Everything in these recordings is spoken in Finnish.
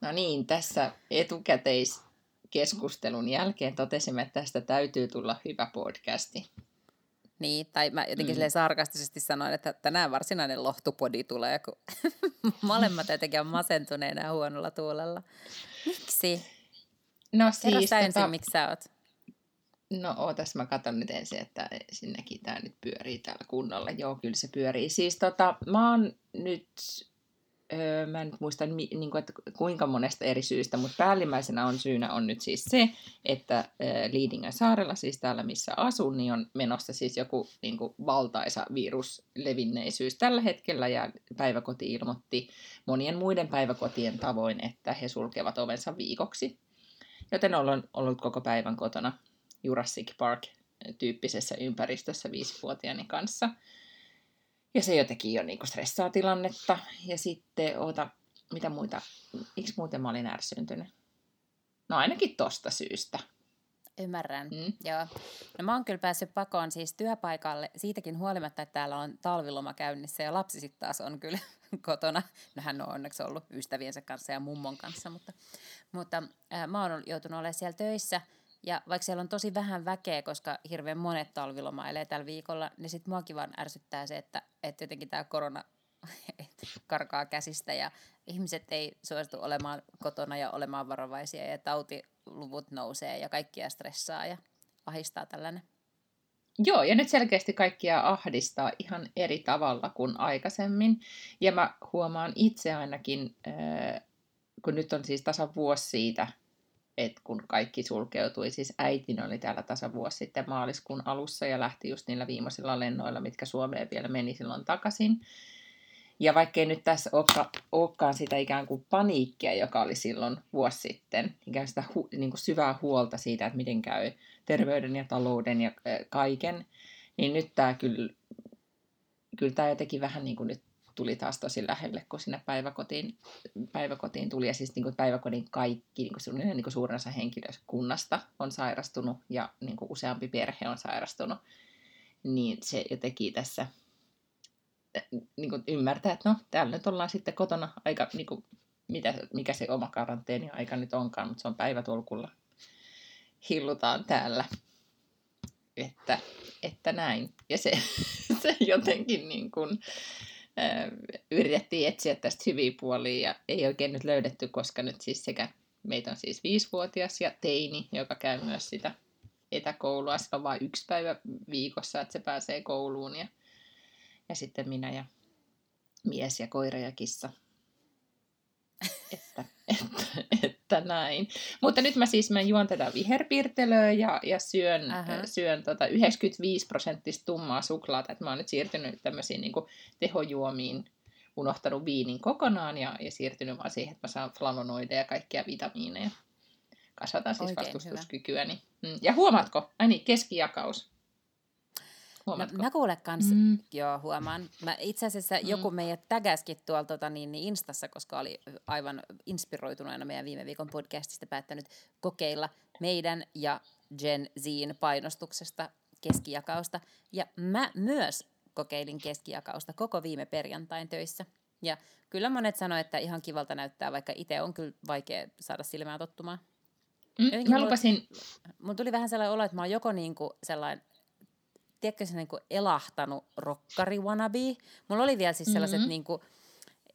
No niin, tässä etukäteiskeskustelun jälkeen totesimme, että tästä täytyy tulla hyvä podcasti. Niin, tai mä jotenkin mm. sarkastisesti sanoin, että tänään varsinainen lohtupodi tulee, kun molemmat jotenkin on masentuneena ja huonolla tuulella. Miksi? No siis... Tota... ensin, miksi sä oot? No ootas, mä katson nyt ensin, että sinnekin tämä nyt pyörii täällä kunnolla. Joo, kyllä se pyörii. Siis tota, mä oon nyt öö, mä en nyt muista niin kuin, että kuinka monesta eri syystä, mutta päällimmäisenä on syynä on nyt siis se, että öö, Liidingän saarella, siis täällä missä asun, niin on menossa siis joku niin kuin, valtaisa viruslevinneisyys tällä hetkellä, ja päiväkoti ilmoitti monien muiden päiväkotien tavoin, että he sulkevat ovensa viikoksi. Joten olen ollut koko päivän kotona Jurassic Park-tyyppisessä ympäristössä viisivuotiaani kanssa – ja se jotenkin jo niin stressaa tilannetta. Ja sitten, oota, mitä muita, miksi muuten mä olin ärsyntynyt? No ainakin tosta syystä. Ymmärrän, mm. joo. No mä oon kyllä päässyt pakoon siis työpaikalle siitäkin huolimatta, että täällä on talviloma käynnissä ja lapsi sitten taas on kyllä kotona. No hän on onneksi ollut ystäviensä kanssa ja mummon kanssa, mutta, mutta äh, mä oon joutunut olemaan siellä töissä – ja vaikka siellä on tosi vähän väkeä, koska hirveän monet talvilomailee tällä viikolla, niin sitten muakin vaan ärsyttää se, että, että jotenkin tämä korona karkaa käsistä ja ihmiset ei suostu olemaan kotona ja olemaan varovaisia ja tautiluvut nousee ja kaikkia stressaa ja ahistaa tällainen. Joo, ja nyt selkeästi kaikkia ahdistaa ihan eri tavalla kuin aikaisemmin. Ja mä huomaan itse ainakin, kun nyt on siis tasan vuosi siitä, että kun kaikki sulkeutui, siis äitin oli täällä tasa vuosi sitten maaliskuun alussa ja lähti just niillä viimeisillä lennoilla, mitkä Suomeen vielä meni silloin takaisin. Ja vaikkei nyt tässä olekaan sitä ikään kuin paniikkia, joka oli silloin vuosi sitten, ikään sitä hu, niin kuin syvää huolta siitä, että miten käy terveyden ja talouden ja kaiken, niin nyt tämä kyllä, kyllä tämä jotenkin vähän niin kuin nyt tuli taas tosi lähelle, kun sinne päiväkotiin, päiväkotiin tuli. Ja siis niin kuin päiväkodin kaikki, niin kuin, niin kuin suurin osa henkilökunnasta on sairastunut ja niin kuin useampi perhe on sairastunut. Niin se jo teki tässä niin kuin ymmärtää, että no täällä nyt ollaan sitten kotona aika, niin kuin, mitä, mikä se oma karanteeni aika nyt onkaan, mutta se on päivätolkulla. Hillutaan täällä. Että, että näin. Ja se, se jotenkin niin kuin, yritettiin etsiä tästä hyviä puolia ja ei oikein nyt löydetty, koska nyt siis sekä meitä on siis viisivuotias ja teini, joka käy myös sitä etäkoulua. Se on vain yksi päivä viikossa, että se pääsee kouluun ja, ja sitten minä ja mies ja koira ja kissa. Että, että, että näin. Mutta nyt mä siis mä juon tätä viherpirtelöä ja, ja syön, syön tota 95 prosenttista tummaa suklaata. Että mä oon nyt siirtynyt tämmöisiin niin tehojuomiin, unohtanut viinin kokonaan ja, ja siirtynyt vaan siihen, että mä saan flavonoideja ja kaikkia vitamiineja. Kasvataan siis Oikein vastustuskykyäni. Hyvä. Mm. Ja huomaatko? Ai niin, keskijakaus. Huomaatko? No, mä kuulen kanssa, mm. joo huomaan. Mä itse asiassa mm. joku meidät tägäskin tuolla tota, niin, niin Instassa, koska oli aivan inspiroituneena meidän viime viikon podcastista päättänyt kokeilla meidän ja Gen Zin painostuksesta keskijakausta. Ja mä myös kokeilin keskijakausta koko viime perjantain töissä. Ja kyllä monet sanoivat, että ihan kivalta näyttää, vaikka itse on kyllä vaikea saada silmää tottumaan. Mm, mä lupasin... Mun tuli vähän sellainen olo, että mä oon joko niinku sellainen tiedätkö se niin kuin elahtanut rokkari wannabe. Mulla oli vielä siis sellaiset mm-hmm. niin kuin,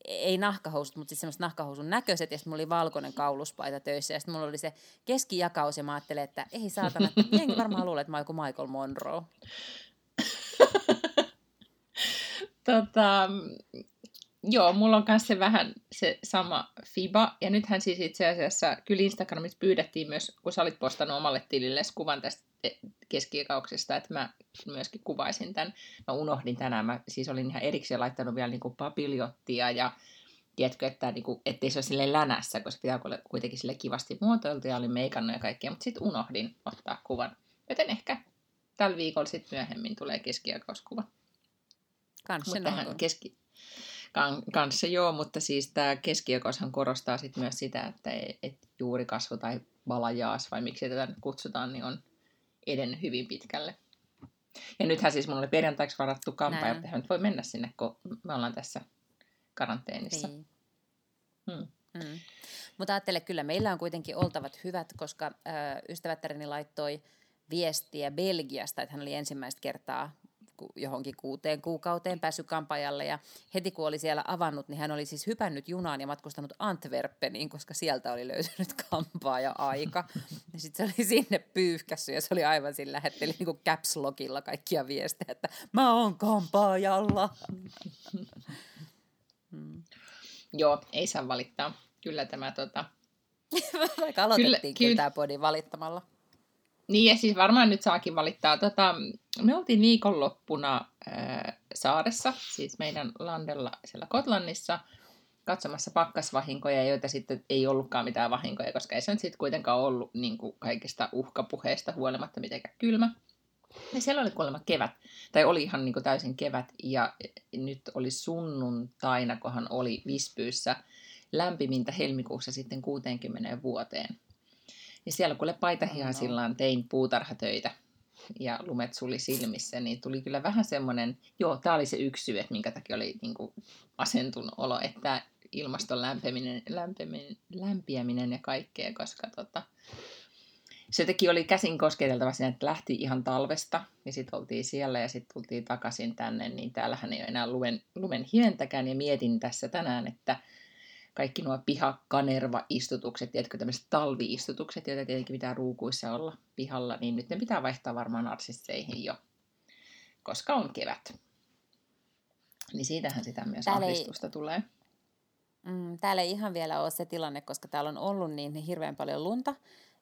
ei nahkahousut, mutta siis semmoiset nahkahousun näköiset, ja sitten mulla oli valkoinen kauluspaita töissä, ja sitten mulla oli se keskijakaus, ja mä ajattelin, että ei saatana, jengi varmaan luulee, että mä oon Michael Monroe. tota, joo, mulla on myös se vähän se sama FIBA, ja nythän siis itse asiassa kyllä Instagramissa pyydettiin myös, kun sä olit postannut omalle tilille kuvan tästä keskiekauksesta, että mä myöskin kuvaisin tämän. Mä unohdin tänään, mä siis olin ihan erikseen laittanut vielä niin kuin papiliottia ja tiedätkö, että niinku, ettei se ole sille länässä, koska pitää olla kuitenkin sille kivasti muotoiltu ja oli meikannut ja kaikkea, mutta sitten unohdin ottaa kuvan. Joten ehkä tällä viikolla sitten myöhemmin tulee keskiaikauskuva. Kanssa tähän keski... Kan, kanssa joo, mutta siis tämä keskiaikaushan korostaa sit myös sitä, että et juurikasvu tai valajaas, vai miksi tätä nyt kutsutaan, niin on edennyt hyvin pitkälle. Ja nythän siis mulla oli perjantaiksi varattu kampa, että nyt voi mennä sinne, kun me ollaan tässä karanteenissa. Niin. Hmm. Hmm. Mutta ajattele, kyllä meillä on kuitenkin oltavat hyvät, koska ö, ystävättäreni laittoi viestiä Belgiasta, että hän oli ensimmäistä kertaa johonkin kuuteen kuukauteen päässyt kampajalle ja heti kun oli siellä avannut, niin hän oli siis hypännyt junaan ja matkustanut Antwerpeniin, koska sieltä oli löytynyt kampaa ja aika. Ja sitten se oli sinne pyyhkässyt ja se oli aivan sillä lähetteli niin kuin caps lockilla kaikkia viestejä, että mä oon kampaajalla. Hmm. Joo, ei saa valittaa. Kyllä tämä tota... Vaikka aloitettiin kyllä, kyllä tämä podi valittamalla. Niin, ja siis varmaan nyt saakin valittaa. Tota, me oltiin viikonloppuna äh, saaressa, siis meidän landella siellä Kotlannissa, katsomassa pakkasvahinkoja, joita sitten ei ollutkaan mitään vahinkoja, koska ei se nyt sitten kuitenkaan ollut niin kuin kaikista uhkapuheista huolimatta mitenkään kylmä. Ja siellä oli kuulemma kevät, tai oli ihan niin kuin täysin kevät, ja nyt oli sunnuntaina, kohan oli Vispyyssä lämpimintä helmikuussa sitten 60 vuoteen. Ja siellä kuule paitahihasillaan tein puutarhatöitä ja lumet suli silmissä, niin tuli kyllä vähän semmoinen, joo, tämä oli se yksi syy, että minkä takia oli niin kuin asentunut olo, että ilmaston lämpiminen, lämpiminen, lämpiäminen ja kaikkea, koska tota, se teki oli käsin kosketeltava siinä, että lähti ihan talvesta ja sitten oltiin siellä ja sitten tultiin takaisin tänne, niin täällähän ei ole enää lumen, lumen hientäkään ja mietin tässä tänään, että kaikki nuo pihakanerva-istutukset, tiedätkö, tämmöiset talviistutukset, joita tietenkin pitää ruukuissa olla pihalla, niin nyt ne pitää vaihtaa varmaan narsisseihin jo, koska on kevät. Niin siitähän sitä myös täällä ahdistusta ei, tulee. Mm, täällä ei ihan vielä ole se tilanne, koska täällä on ollut niin hirveän paljon lunta,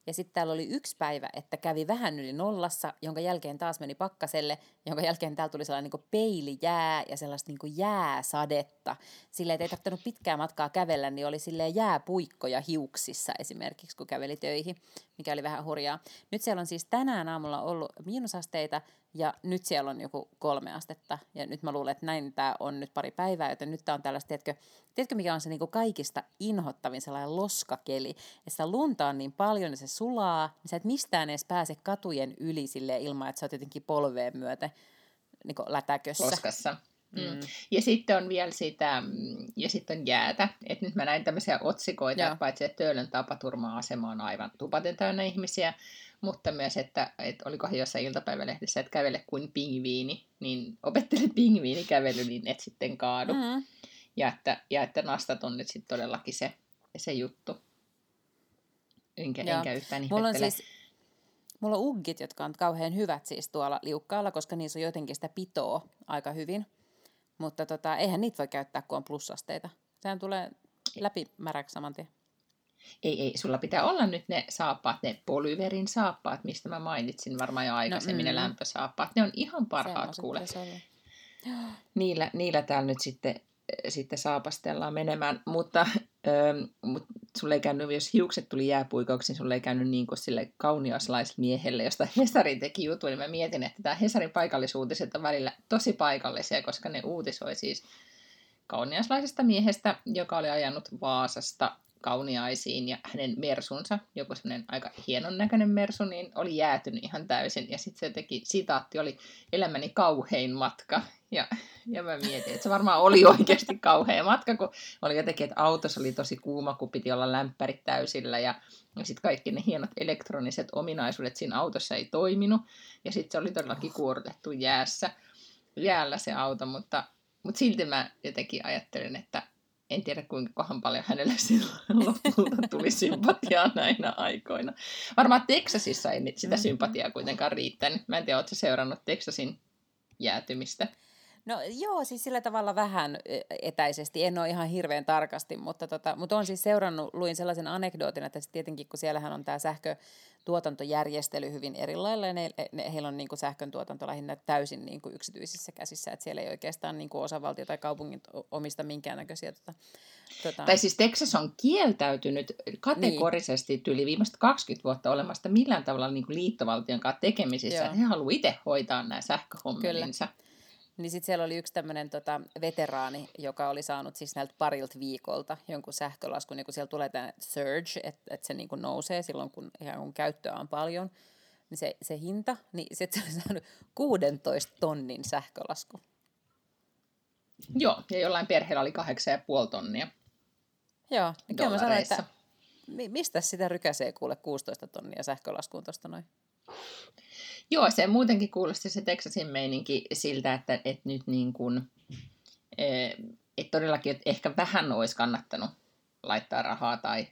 ja sitten täällä oli yksi päivä, että kävi vähän yli nollassa, jonka jälkeen taas meni pakkaselle, jonka jälkeen täällä tuli sellainen niin peilijää ja sellaista niin jääsadetta. Sille ei tarvinnut pitkää matkaa kävellä, niin oli sille jääpuikkoja hiuksissa esimerkiksi, kun käveli töihin, mikä oli vähän hurjaa. Nyt siellä on siis tänään aamulla ollut miinusasteita ja nyt siellä on joku kolme astetta. Ja nyt mä luulen, että näin tämä on nyt pari päivää, joten nyt tämä on tällaista, tiedätkö, tiedätkö mikä on se niin kaikista inhottavin sellainen loskakeli. Että sitä lunta on niin paljon ja se sulaa, niin sä et mistään edes pääse katujen yli sille ilman, että sä oot jotenkin polveen myöten niin lätäkössä. Loskassa. Mm. Mm. Ja sitten on vielä sitä, ja sitten on jäätä. Et nyt mä näin tämmöisiä otsikoita, että paitsi että Töölön tapaturma-asema on aivan tupaten täynnä ihmisiä, mutta myös, että, että olikohan jossain iltapäivälehdessä, että kävele kuin pingviini, niin opettele pingviinikävely, niin et sitten kaadu. Mm. Ja, että, ja että nastat on nyt sitten todellakin se, se juttu. Enkä, enkä yhtään ihmettele. Mulla on siis, mulla on uggit, jotka on kauhean hyvät siis tuolla liukkaalla, koska niissä on jotenkin sitä pitoa aika hyvin. Mutta tota, eihän niitä voi käyttää, kun on plussasteita. Sehän tulee läpi märäksi saman tien. Ei, ei, sulla pitää olla nyt ne saappaat, ne polyverin saappaat, mistä mä mainitsin varmaan jo aikaisemmin, no, mm. ne lämpösaappaat. Ne on ihan parhaat kuule. Niillä, niillä täällä nyt sitten, sitten saapastellaan menemään, mutta, ähm, mutta sulle ei käynyt, jos hiukset tuli jääpuikoksi, niin sulle ei käynyt niin kuin sille kauniaslaismiehelle, josta Hesari teki jutun, niin mä mietin, että tämä Hesarin paikallisuutiset on välillä tosi paikallisia, koska ne uutisoi siis kauniaslaisesta miehestä, joka oli ajanut Vaasasta kauniaisiin ja hänen mersunsa, joku sellainen aika hienon näköinen mersu, niin oli jäätynyt ihan täysin. Ja sitten se teki, sitaatti oli elämäni kauhein matka. Ja, ja mä mietin, että se varmaan oli oikeasti kauhean matka, kun oli jotenkin, että autossa oli tosi kuuma, kun piti olla lämpärit täysillä ja, ja sitten kaikki ne hienot elektroniset ominaisuudet siinä autossa ei toiminut. Ja sitten se oli todellakin kuortettu jäässä, jäällä se auto, mutta, mutta silti mä jotenkin ajattelin, että en tiedä kuinka kohan paljon hänelle lopulta tuli sympatiaa näinä aikoina. Varmaan Texasissa ei sitä mm-hmm. sympatiaa kuitenkaan riittänyt. Mä en tiedä, oletko seurannut Texasin jäätymistä? No joo, siis sillä tavalla vähän etäisesti, en ole ihan hirveän tarkasti, mutta, tota, mutta on siis seurannut, luin sellaisen anekdootin, että tietenkin kun siellähän on tämä sähkötuotantojärjestely hyvin erilailla ja ne, ne, heillä on niin kuin sähkön tuotanto lähinnä täysin niin kuin yksityisissä käsissä, että siellä ei oikeastaan niin kuin osavaltio tai kaupungin omista minkäännäköisiä tota, Tota... Tai siis Texas on kieltäytynyt kategorisesti niin. yli viimeiset 20 vuotta olemasta millään tavalla niin kuin liittovaltion kanssa tekemisissä. Joo. He haluavat itse hoitaa nämä sähköhommelinsa. Kyllä. Niin sitten siellä oli yksi tämmöinen tota, veteraani, joka oli saanut siis näiltä parilta viikolta jonkun sähkölaskun, niin kun siellä tulee tämä surge, että et se niin kuin nousee silloin, kun, ihan kun käyttöä on paljon, niin se, se hinta, niin sitten se oli saanut 16 tonnin sähkölasku. Joo, ja jollain perheellä oli 8,5 tonnia. Joo, niin kyllä mä sanoin, että mistä sitä rykäsee kuule 16 tonnia sähkölaskuun tuosta noin? Joo, se muutenkin kuulosti se Texasin meininki siltä, että, että nyt niin kuin, eh, että todellakin että ehkä vähän olisi kannattanut laittaa rahaa tai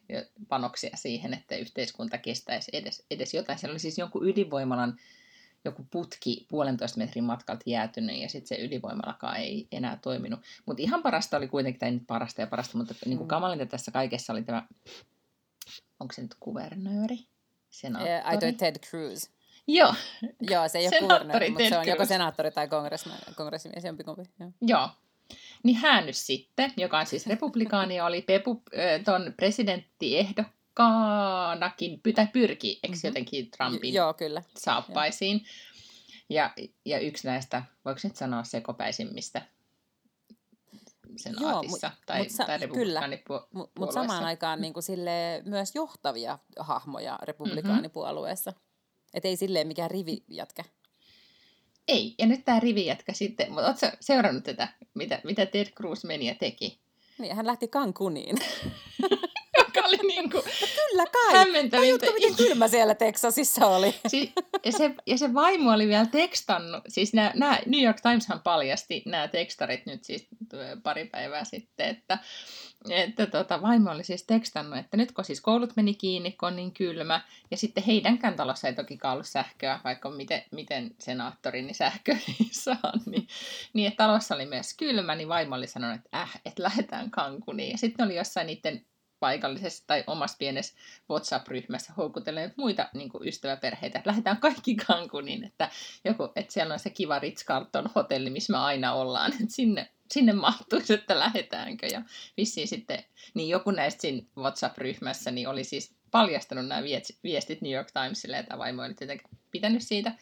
panoksia siihen, että yhteiskunta kestäisi edes, edes jotain. Siellä oli siis jonkun ydinvoimalan joku putki puolentoista metrin matkalta jäätynyt ja sitten se ydinvoimalakaan ei enää toiminut. Mutta ihan parasta oli kuitenkin, tai nyt parasta ja parasta, mutta niin kuin mm. kamalinta tässä kaikessa oli tämä, onko se nyt kuvernööri? Senaattori? Yeah, I Ted Cruz. Joo. Joo, se ei ole kuvernööri, mutta se on joko senaattori tai kongressimies, jompikumpi. Joo. Joo. Niin hän nyt sitten, joka on siis republikaani, oli Pepu, ton presidenttiehdokkanakin, tai pyrki, eikö mm-hmm. jotenkin Trumpin Joo, kyllä. saappaisiin. Ja, ja yksi näistä, voiko nyt sanoa sekopäisimmistä senaatissa Joo, mut, tai, mut sa- tai republikaanipuolueessa. Mutta mut samaan aikaan niin kuin sille, myös johtavia hahmoja republikaanipuolueessa. Mm-hmm. Että ei silleen mikään rivijätkä. Ei, ja nyt tämä rivijätkä sitten, mutta ootko seurannut tätä, mitä, mitä Ted Cruz meni ja teki? Niin, hän lähti Cancuniin. Oli niin kuin no kyllä kai. hämmentävintä. miten kylmä siellä Texasissa oli. Si- ja, se, ja se vaimo oli vielä tekstannut, siis nämä, nämä New York Timeshan paljasti nämä tekstarit nyt siis pari päivää sitten, että että tota, vaimo oli siis tekstannut, että nyt kun siis koulut meni kiinni, kun on niin kylmä, ja sitten heidänkään talossa ei toki ollut sähköä, vaikka miten, miten senaattori niin sähkö ei saa, niin, niin että talossa oli myös kylmä, niin vaimo oli sanonut, että äh, että lähdetään kankuniin. Ja sitten oli jossain niiden paikallisessa tai omassa pienessä WhatsApp-ryhmässä houkutelee muita niin kuin ystäväperheitä, lähdetään kaikki Cancuniin, että, joku, että siellä on se kiva Ritz-Carlton hotelli, missä me aina ollaan, että sinne sinne mahtuisi, että lähdetäänkö. Ja vissiin sitten, niin joku näistä siinä WhatsApp-ryhmässä niin oli siis paljastanut nämä viestit New York Timesille, että vaimo oli tietenkin pitänyt siitä.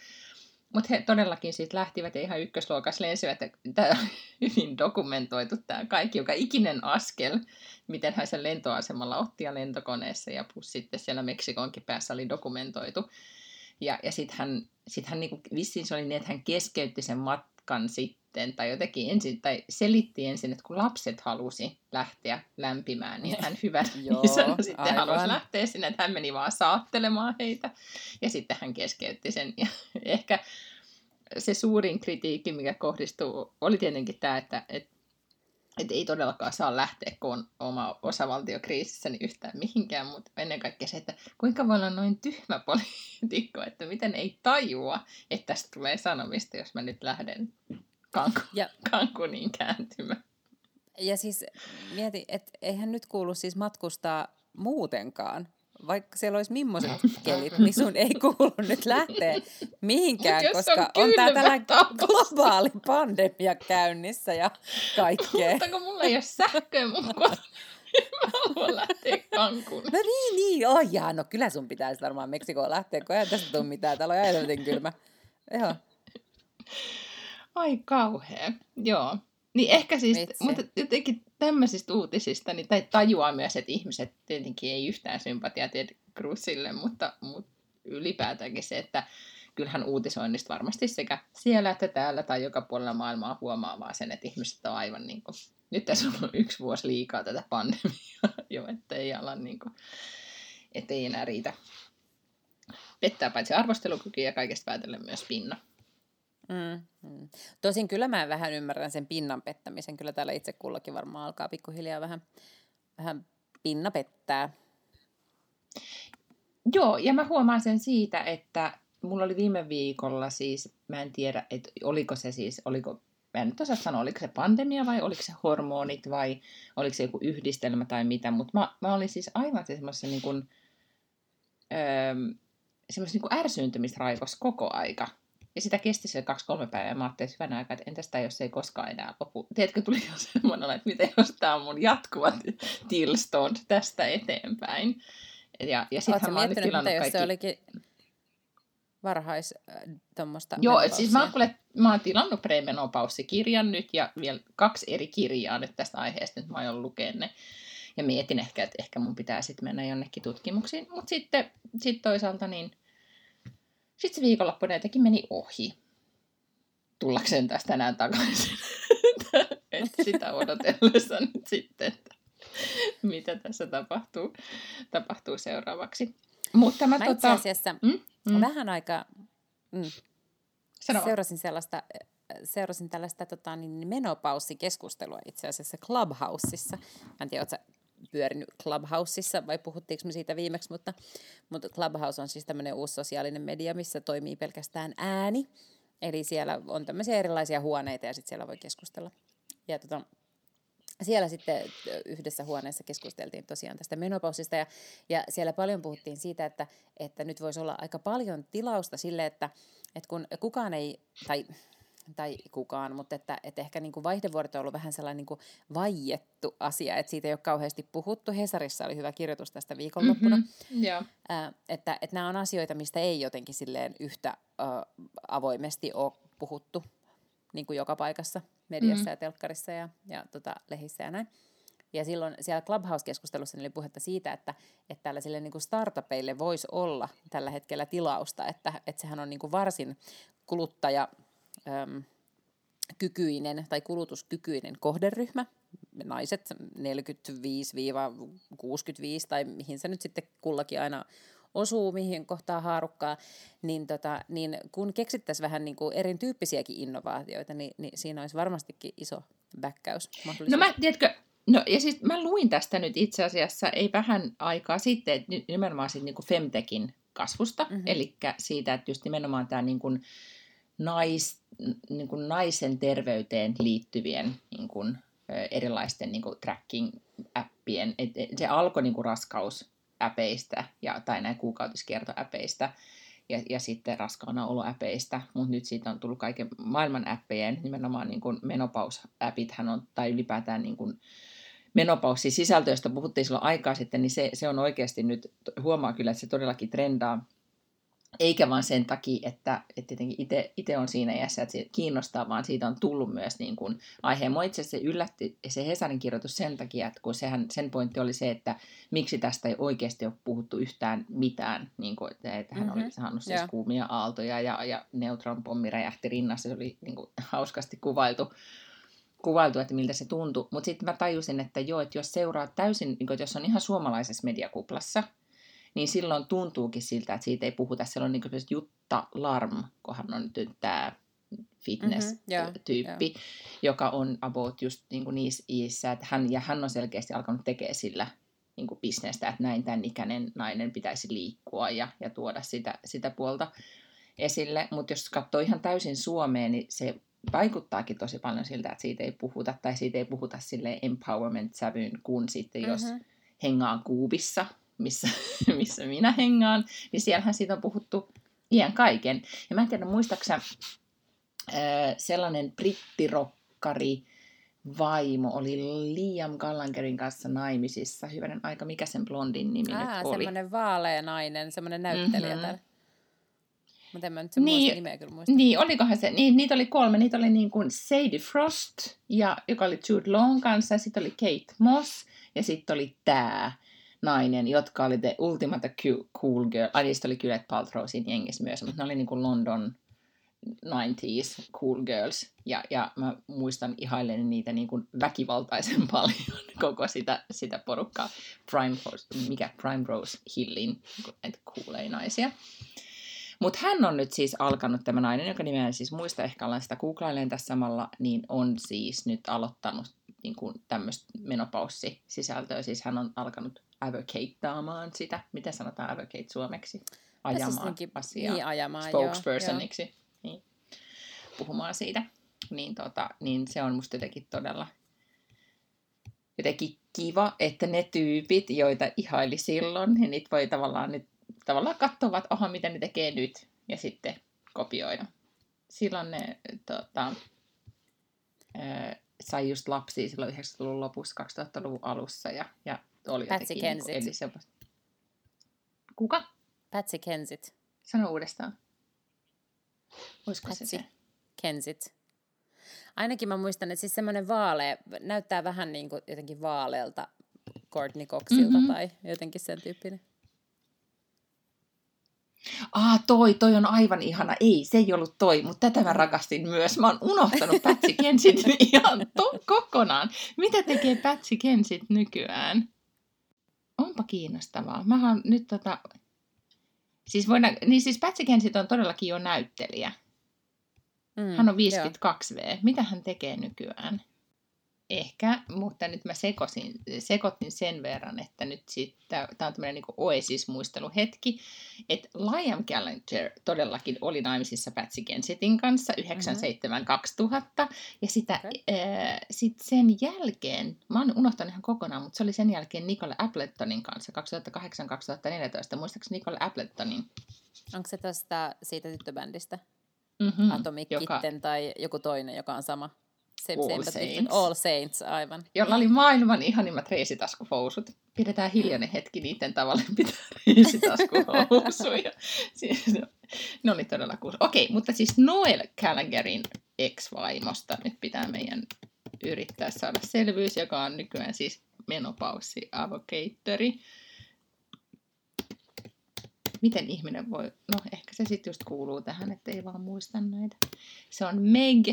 Mutta he todellakin siitä lähtivät ja ihan ykkösluokassa lensivät. Tämä on hyvin dokumentoitu tämä kaikki, joka ikinen askel, miten hän sen lentoasemalla otti ja lentokoneessa ja plus sitten siellä Meksikonkin päässä oli dokumentoitu. Ja, ja sitten hän, sit hän niinku, vissiin se oli niin, että hän keskeytti sen matkan sitten tai jotenkin ensin, tai selitti ensin, että kun lapset halusi lähteä lämpimään, niin hän hyvä sanoi sitten aivan. halusi lähteä sinne, että hän meni vaan saattelemaan heitä, ja sitten hän keskeytti sen, ja ehkä se suurin kritiikki, mikä kohdistuu, oli tietenkin tämä, että, että että ei todellakaan saa lähteä, kun on oma osavaltiokriisissä niin yhtään mihinkään, mutta ennen kaikkea se, että kuinka voi olla noin tyhmä poliitikko, että miten ei tajua, että tästä tulee sanomista, jos mä nyt lähden Kanku, ja, Cancuniin kääntymään. Ja siis mieti, että eihän nyt kuulu siis matkustaa muutenkaan. Vaikka siellä olisi millaiset kelit, niin sun ei kuulu nyt lähteä mihinkään, koska on, on tää tällä globaali pandemia käynnissä ja kaikkea. Mutta kun mulla ei ole sähköä mun niin mä haluan lähteä Cancun. No niin, niin, oh jaa, no kyllä sun pitäisi varmaan Meksikoon lähteä, kun ei tästä tule mitään, täällä on ajateltiin kylmä. Joo. Ai kauhea, joo. Niin ehkä siis, Vitsi. mutta jotenkin tämmöisistä uutisista, niin, tai tajuaa myös, että ihmiset tietenkin ei yhtään sympatiaa Ted Cruzille, mutta, mutta ylipäätäänkin se, että kyllähän uutisoinnista varmasti sekä siellä että täällä tai joka puolella maailmaa huomaa vaan sen, että ihmiset on aivan niin kuin, nyt tässä on yksi vuosi liikaa tätä pandemiaa jo, että ei ala niin kuin, että ei enää riitä pettää paitsi arvostelukyky ja kaikesta päätellen myös pinna. Mm, mm. Tosin kyllä mä vähän ymmärrän sen pinnan pettämisen. Kyllä täällä itse kullakin varmaan alkaa pikkuhiljaa vähän, vähän pinna pettää. Joo, ja mä huomaan sen siitä, että mulla oli viime viikolla siis, mä en tiedä, että oliko se siis, oliko mä en nyt osaa sanoa, oliko se pandemia vai oliko se hormonit vai oliko se joku yhdistelmä tai mitä, mutta mä, mä olin siis aivan semmoisessa niin kuin, öö, semmoisessa niin ärsyyntymisraivossa koko aika. Ja sitä kesti se kaksi-kolme päivää, ja mä ajattelin hyvän aikaa, että entäs tämä, jos ei koskaan enää lopu. Tiedätkö, tuli jo semmoinen, että miten jos tämä on mun jatkuva tilstond tästä eteenpäin. Ja, ja sitten mä oon nyt tilannut mitä, kaikki... jos se olikin varhais äh, tuommoista Joo, siis mä oon, kuule, mä oon tilannut premenopaussikirjan nyt ja vielä kaksi eri kirjaa nyt tästä aiheesta, nyt mä oon lukea ne. Ja mietin ehkä, että ehkä mun pitää sitten mennä jonnekin tutkimuksiin. Mutta sitten sit toisaalta niin, sitten se viikonloppu jotenkin meni ohi. Tullakseen tästä tänään takaisin. että sitä odotellessa nyt sitten, että mitä tässä tapahtuu, tapahtuu seuraavaksi. Mutta mä, mä tota... itse asiassa mm? Mm. vähän aikaa mm, seurasin sellaista seurasin tällaista tota, niin menopaussikeskustelua itse asiassa Clubhouseissa. Mä en tiedä, ootko pyörinyt Clubhouseissa vai puhuttiinko me siitä viimeksi, mutta, mutta Clubhouse on siis tämmöinen uusi sosiaalinen media, missä toimii pelkästään ääni. Eli siellä on tämmöisiä erilaisia huoneita ja sitten siellä voi keskustella. Ja tota, siellä sitten yhdessä huoneessa keskusteltiin tosiaan tästä menopausista ja, ja siellä paljon puhuttiin siitä, että, että nyt voisi olla aika paljon tilausta sille, että, että kun kukaan ei, tai tai kukaan, mutta että, että ehkä niin kuin vaihdevuorot on ollut vähän sellainen niin kuin vaiettu asia, että siitä ei ole kauheasti puhuttu. Hesarissa oli hyvä kirjoitus tästä viikonloppuna, mm-hmm, yeah. äh, että, että nämä on asioita, mistä ei jotenkin silleen yhtä äh, avoimesti ole puhuttu niin kuin joka paikassa, mediassa mm-hmm. ja telkkarissa ja, ja tota, lehissä ja näin. Ja silloin siellä Clubhouse-keskustelussa oli puhetta siitä, että, että tällaisille niin kuin startupeille voisi olla tällä hetkellä tilausta, että, että sehän on niin kuin varsin kuluttaja äm, kykyinen tai kulutuskykyinen kohderyhmä, naiset 45-65 tai mihin se nyt sitten kullakin aina osuu, mihin kohtaa haarukkaa, niin, tota, niin kun keksittäisiin vähän niin kuin erityyppisiäkin innovaatioita, niin, niin siinä olisi varmastikin iso bäkkäys. No mä, tiedätkö, No ja siis mä luin tästä nyt itse asiassa ei vähän aikaa sitten, että nimenomaan siitä niin kuin Femtekin kasvusta, mm-hmm. eli siitä, että just nimenomaan tämä niin kuin nais, niin kuin naisen terveyteen liittyvien niin kuin, erilaisten niin kuin tracking-appien, et, se alkoi niin kuin raskausäpeistä ja, tai näin kuukautiskiertoäpeistä ja, ja sitten raskaana oloäpeistä, mutta nyt siitä on tullut kaiken maailman appejen, nimenomaan niin kuin menopausäpithän on, tai ylipäätään niin kuin menopaussi sisältöistä puhuttiin silloin aikaa sitten, niin se, se on oikeasti nyt, huomaa kyllä, että se todellakin trendaa eikä vaan sen takia, että, että tietenkin itse on siinä iässä, että se kiinnostaa, vaan siitä on tullut myös niin kuin aihe. Mua itse asiassa se yllätti se Hesarin kirjoitus sen takia, että kun sehän, sen pointti oli se, että miksi tästä ei oikeasti ole puhuttu yhtään mitään. Niin kuin, että, hän mm-hmm. oli saanut siis yeah. kuumia aaltoja ja, ja neutronpommi räjähti rinnassa. Se oli niin kuin, hauskasti kuvailtu, kuvailtu, että miltä se tuntui. Mutta sitten mä tajusin, että joo, että jos seuraa täysin, niin kuin, että jos on ihan suomalaisessa mediakuplassa – niin silloin tuntuukin siltä, että siitä ei puhuta. Siellä on niin kuin Jutta Larm, kohan on nyt tämä fitness-tyyppi, mm-hmm, yeah, joka on about just niin kuin niissä iissä, että hän, ja hän on selkeästi alkanut tekemään sillä niin kuin bisnestä, että näin tämän ikäinen nainen pitäisi liikkua ja, ja tuoda sitä, sitä puolta esille. Mutta jos katsoo ihan täysin Suomeen, niin se vaikuttaakin tosi paljon siltä, että siitä ei puhuta, tai siitä ei puhuta sille empowerment-sävyyn, kun sitten jos mm-hmm. hengaa kuubissa missä, missä minä hengaan, niin siellähän siitä on puhuttu iän kaiken. Ja mä en tiedä, muistaaksä sellainen brittirokkari, vaimo oli Liam Gallangerin kanssa naimisissa. Hyvänen aika, mikä sen blondin nimi Aa, nyt oli? semmoinen vaalea nainen, semmoinen näyttelijä mm-hmm. Mutta en mä nyt sen niin, nimeä kyllä muista. Niin, olikohan se, niin, niitä oli kolme. Niitä oli niin kuin Sadie Frost, ja, joka oli Jude Lawn kanssa, sitten oli Kate Moss, ja sitten oli tämä nainen, jotka oli the ultimate cool girl. Ai niistä oli kyllä Paltrow siinä jengissä myös, mutta ne oli niin kuin London 90s cool girls. Ja, ja mä muistan ihailen niitä niin kuin väkivaltaisen paljon koko sitä, sitä porukkaa. Prime mikä Prime Rose Hillin, että coolei naisia. Mutta hän on nyt siis alkanut, tämä nainen, joka nimeä siis muista, ehkä ollaan sitä googlailen tässä samalla, niin on siis nyt aloittanut niin tämmöistä menopaussisältöä. Siis hän on alkanut advocataamaan sitä, miten sanotaan advocate suomeksi? Ajamaan siis asiaa. Niin, ajamaan, spokespersoniksi. Joo, Niin. Puhumaan siitä. niin, tota, niin se on musta jotenkin todella jotenkin kiva, että ne tyypit, joita ihaili silloin, niin niitä voi tavallaan nyt tavallaan katsoa, että aha, mitä ne tekee nyt, ja sitten kopioida. Silloin ne tota, sai just lapsia silloin 90-luvun lopussa, 2000-luvun alussa, ja, ja oli Patsy jotenkin... Kensit. Niin Kuka? Patsy Kensit. Sano uudestaan. Olisiko Patsy se? Kensit. Ainakin mä muistan, että siis semmoinen vaalea, näyttää vähän niin kuin jotenkin vaaleelta Courtney Coxilta Mhm. tai jotenkin sen tyyppinen. Ah, toi, toi on aivan ihana. Ei, se ei ollut toi, mutta tätä mä rakastin myös. Mä oon unohtanut Patsy Kensit ihan to- kokonaan. Mitä tekee Patsy Kensit nykyään? Onpa kiinnostavaa. Mä oon nyt tota... Siis, voidaan... niin siis Patsy Kensit on todellakin jo näyttelijä. Mm, Hän on joo. 52V. Mitä hän tekee nykyään? Ehkä, mutta nyt mä sekosin, sekoitin sen verran, että nyt sitten, tämä on tämmöinen niin Oasis-muisteluhetki, että Liam Gallagher todellakin oli naimisissa Patsy Kensitin kanssa 97-2000, ja sitä, Okei. ää, sit sen jälkeen, mä oon unohtanut ihan kokonaan, mutta se oli sen jälkeen Nicole Appletonin kanssa 2008-2014, muistaakseni Nicole Appletonin? Onko se tästä siitä tyttöbändistä? Mm-hmm, Atomic Kitten tai joku toinen, joka on sama? Same, All same. Saints. All Saints, aivan. jolla oli maailman ihanimmat reisitaskuhousut. Pidetään hiljainen hetki niiden tavalla pitää reisitaskuhousuja. Siis ne, ne oli todella kuusi. Okei, mutta siis Noel Gallagherin ex-vaimosta nyt pitää meidän yrittää saada selvyys, joka on nykyään siis menopaussi avocatori. Miten ihminen voi, no ehkä se sitten just kuuluu tähän, että ei vaan muista näitä. Se on Meg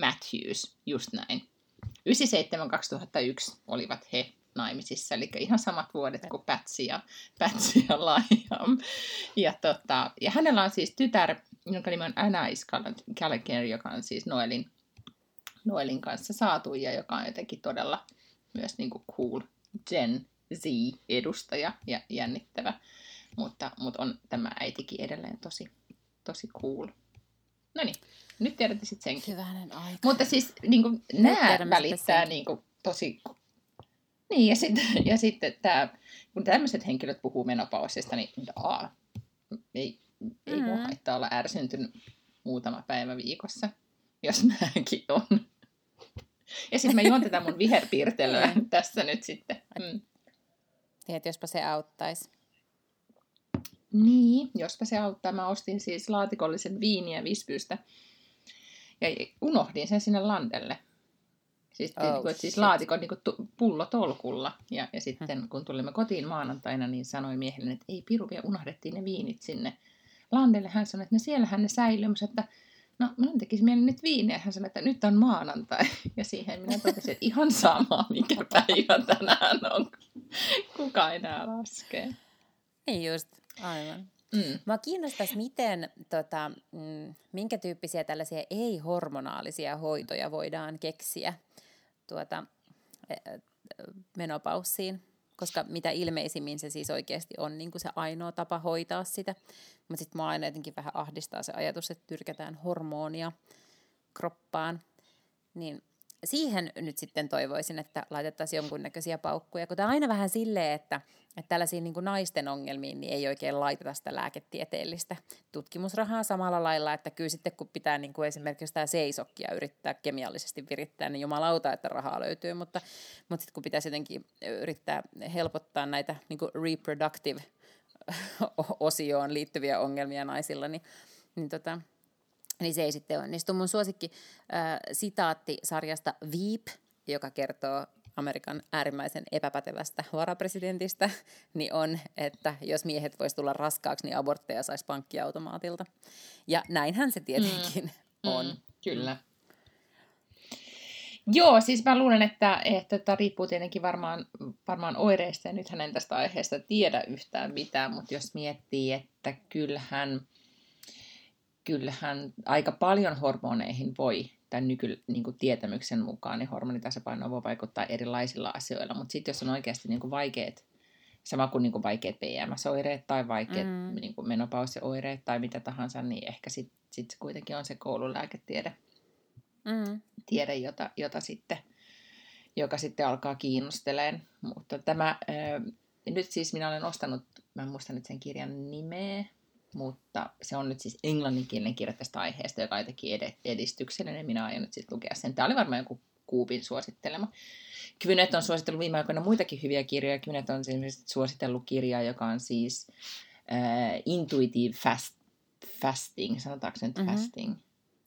Matthews, just näin. 97-2001 olivat he naimisissa, eli ihan samat vuodet kuin Patsy ja, Patsy ja Liam. Ja, tota, ja hänellä on siis tytär, jonka nimi on Anais Gallagher, joka on siis Noelin, Noelin kanssa saatu ja joka on jotenkin todella myös niin kuin cool Gen Z-edustaja ja jännittävä. Mutta, mutta on tämä äitikin edelleen tosi, tosi cool. No niin, nyt tiedätte sitten senkin. Hyvänen aika. Mutta siis niin kuin, nämä välittää niin kuin, tosi... Niin, ja sitten, ja sitten tämä, kun tämmöiset henkilöt puhuu menopausista, niin daa, ei, ei mm. voi Mm. haittaa olla ärsyntynyt muutama päivä viikossa, jos mäkin on. Ja sitten mä juon tätä mun viherpiirtelyä tässä nyt sitten. Mm. Tiedät, jospa se auttaisi. Niin, jospa se auttaa. Mä ostin siis laatikollisen viiniä Visbystä ja unohdin sen sinne landelle. Siis, Oh, oh, siis shit. laatikon niin tu, pullo tolkulla. Ja, ja sitten kun tulimme kotiin maanantaina, niin sanoi miehelle, että ei piru, vielä unohdettiin ne viinit sinne landelle. Hän sanoi, että no siellähän ne säilyy. Että no minun tekisi mieli nyt viiniä. Hän sanoi, että nyt on maanantai. Ja siihen minä totesin, että ihan sama, mikä päivä tänään on. Kuka enää laskee. Niin just, aivan. Mm. Mua kiinnostaisi, miten, tota, mm, minkä tyyppisiä tällaisia ei-hormonaalisia hoitoja voidaan keksiä tuota, ä, ä, menopaussiin, koska mitä ilmeisimmin se siis oikeasti on niin kuin se ainoa tapa hoitaa sitä. Mutta sitten mua aina jotenkin vähän ahdistaa se ajatus, että tyrkätään hormonia kroppaan. Niin siihen nyt sitten toivoisin, että laitettaisiin jonkunnäköisiä paukkuja, kun tämä aina vähän silleen, että, että tällaisiin niin naisten ongelmiin niin ei oikein laiteta sitä lääketieteellistä tutkimusrahaa samalla lailla, että kyllä sitten kun pitää niin kuin esimerkiksi tämä seisokkia yrittää kemiallisesti virittää, niin jumalauta, että rahaa löytyy, mutta, mutta sitten kun pitäisi jotenkin yrittää helpottaa näitä niin kuin reproductive osioon liittyviä ongelmia naisilla, niin, niin tota, niin se ei sitten onnistu. Mun suosikki äh, sitaatti sarjasta Veep, joka kertoo Amerikan äärimmäisen epäpätevästä varapresidentistä, niin on, että jos miehet vois tulla raskaaksi, niin abortteja saisi pankkiautomaatilta. Ja näinhän se tietenkin mm. on. Mm, kyllä. Joo, siis mä luulen, että, että tämä riippuu tietenkin varmaan, varmaan oireista, ja nythän en tästä aiheesta tiedä yhtään mitään, mutta jos miettii, että kyllähän, kyllähän aika paljon hormoneihin voi, tämän nyky, niin kuin tietämyksen mukaan, niin hormonitasapaino voi vaikuttaa erilaisilla asioilla, mutta sitten jos on oikeasti niin kuin vaikeat, sama kuin, niin kuin vaikeat PMS-oireet tai vaikeat Mm. niin kuin menopausioireet tai mitä tahansa, niin ehkä sitten sit kuitenkin on se koululääketiede mm. tiede, jota, jota sitten, joka sitten alkaa kiinnosteleen. Mutta tämä, nyt siis minä olen ostanut, mä en muista nyt sen kirjan nimeä, mutta se on nyt siis englanninkielinen kirja tästä aiheesta, joka teki edistyksellinen, ja minä aion nyt sitten lukea sen. Tämä oli varmaan joku Kuupin suosittelema. Kvynet on suositellut viime aikoina muitakin hyviä kirjoja. Kvynet on esimerkiksi suositellut kirjaa, joka on siis uh, Intuitive fast, Fasting, sanotaanko nyt mm-hmm. fasting?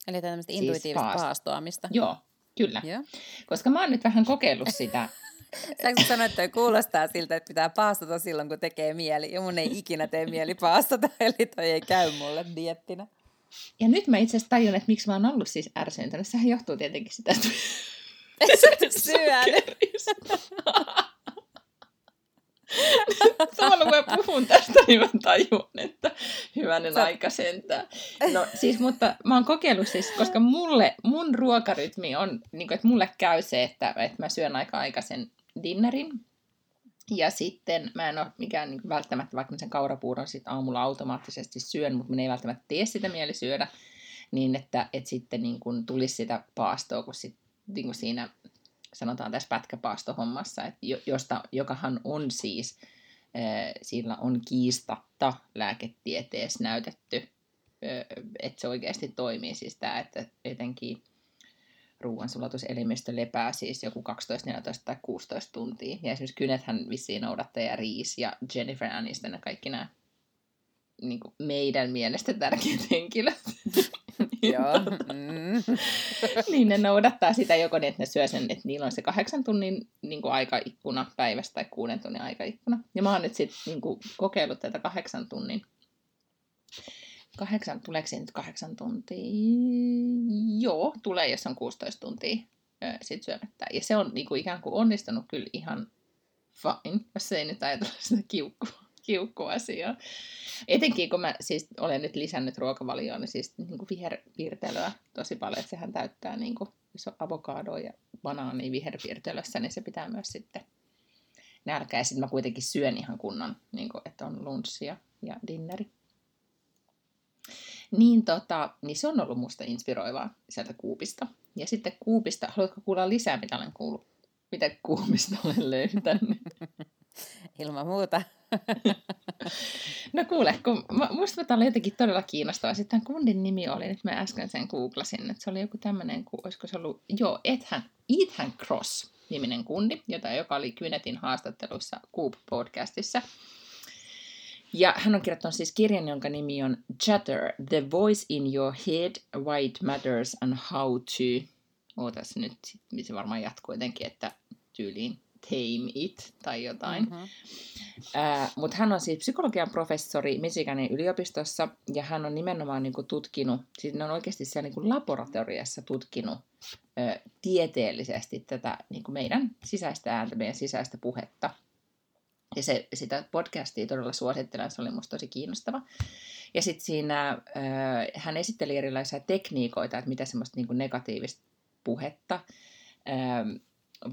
Eli tämmöistä siis intuitiivista paast- paastoamista. Joo, kyllä. Yeah. Koska mä oon nyt vähän kokeillut sitä Saanko sanoa, että kuulostaa siltä, että pitää paastota silloin, kun tekee mieli. Ja mun ei ikinä tee mieli paastota, eli toi ei käy mulle diettinä. Ja nyt mä itse asiassa tajun, että miksi mä oon ollut siis ärsyyntynyt. Sehän johtuu tietenkin sitä, että. Samalla kun mä puhun tästä, niin mä tajun, että hyvänen Sä... aika sentään. No siis, mutta mä oon kokeillut siis, koska mulle, mun ruokarytmi on, niin kuin, että mulle käy se, että, että mä syön aika aikaisen dinnerin. Ja sitten mä en ole mikään niin välttämättä, vaikka sen kaurapuuron sit aamulla automaattisesti syön, mutta mä ei välttämättä tee sitä mieli syödä, niin että, että sitten niin kun tulisi sitä paastoa, kun sit, niin kun siinä sanotaan tässä pätkäpaastohommassa, että josta, jokahan on siis, sillä on kiistatta lääketieteessä näytetty, että se oikeasti toimii. Siis tämä, että etenkin ruoansulatuselimistö lepää siis joku 12, 14 tai 16 tuntia. Ja esimerkiksi Kynethän vissiin noudattaa ja Reese ja Jennifer Aniston ja kaikki nämä niin meidän mielestä tärkeät henkilöt. Joo. Mm. niin ne noudattaa sitä joko niin, että ne syö sen, että niillä on se kahdeksan tunnin niin kuin aikaikkuna päivästä tai kuuden tunnin aikaikkuna. Ja mä oon nyt sitten niin kuin, kokeillut tätä kahdeksan tunnin kahdeksan, tuleeko siinä nyt kahdeksan tuntia? Joo, tulee, jos on 16 tuntia sit syömättä. Ja se on niin kuin, ikään kuin onnistunut kyllä ihan fine, jos ei nyt ajatella sitä kiukkua, kiukkuasiaa. Etenkin kun mä siis olen nyt lisännyt ruokavalioon, niin siis niin kuin viherpiirtelyä tosi paljon, että sehän täyttää, niin jos on avokadoa ja banaani viherpiirtelössä, niin se pitää myös sitten nälkää. Ja sitten mä kuitenkin syön ihan kunnon, niin kuin, että on lunssi ja, ja dinneri. Niin, tota, niin se on ollut musta inspiroivaa sieltä Kuupista. Ja sitten Kuupista, haluatko kuulla lisää, mitä olen kuullut? Mitä Kuupista olen löytänyt? Ilman muuta. no kuule, kun musta tämä oli jotenkin todella kiinnostavaa. Sitten tämän kundin nimi oli, nyt mä äsken sen googlasin, että se oli joku tämmöinen, olisiko se ollut, joo, Ethan, Ethan Cross niminen kundi, jota, joka oli Kynetin haastattelussa Coop-podcastissa. Ja hän on kirjoittanut siis kirjan, jonka nimi on Chatter, The Voice in Your Head, Why It Matters and How to. Ootas nyt, se varmaan jatkuu jotenkin, että tyyliin Tame It tai jotain. Mm-hmm. Äh, Mutta hän on siis psykologian professori Michiganin yliopistossa ja hän on nimenomaan niinku tutkinut, siis ne on oikeasti siellä niinku laboratoriassa tutkinut äh, tieteellisesti tätä niinku meidän sisäistä ääntä, meidän sisäistä puhetta. Ja se, sitä podcastia todella suosittelen, se oli musta tosi kiinnostava. Ja sitten siinä äh, hän esitteli erilaisia tekniikoita, että mitä semmoista niin negatiivista puhetta äh,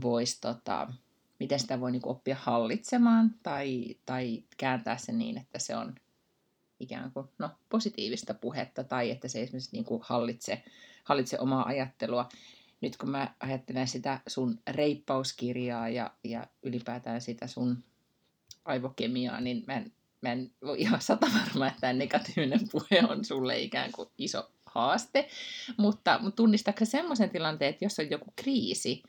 voisi, tota, miten sitä voi niin kuin oppia hallitsemaan tai, tai kääntää se niin, että se on ikään kuin no, positiivista puhetta tai että se esimerkiksi niin kuin hallitse, hallitse omaa ajattelua. Nyt kun mä ajattelen sitä sun reippauskirjaa ja, ja ylipäätään sitä sun aivokemiaa, niin mä en, mä en ole ihan sata varma, että tämä negatiivinen puhe on sulle ikään kuin iso haaste. Mutta, mutta tunnistatko semmoisen tilanteen, että jos on joku kriisi,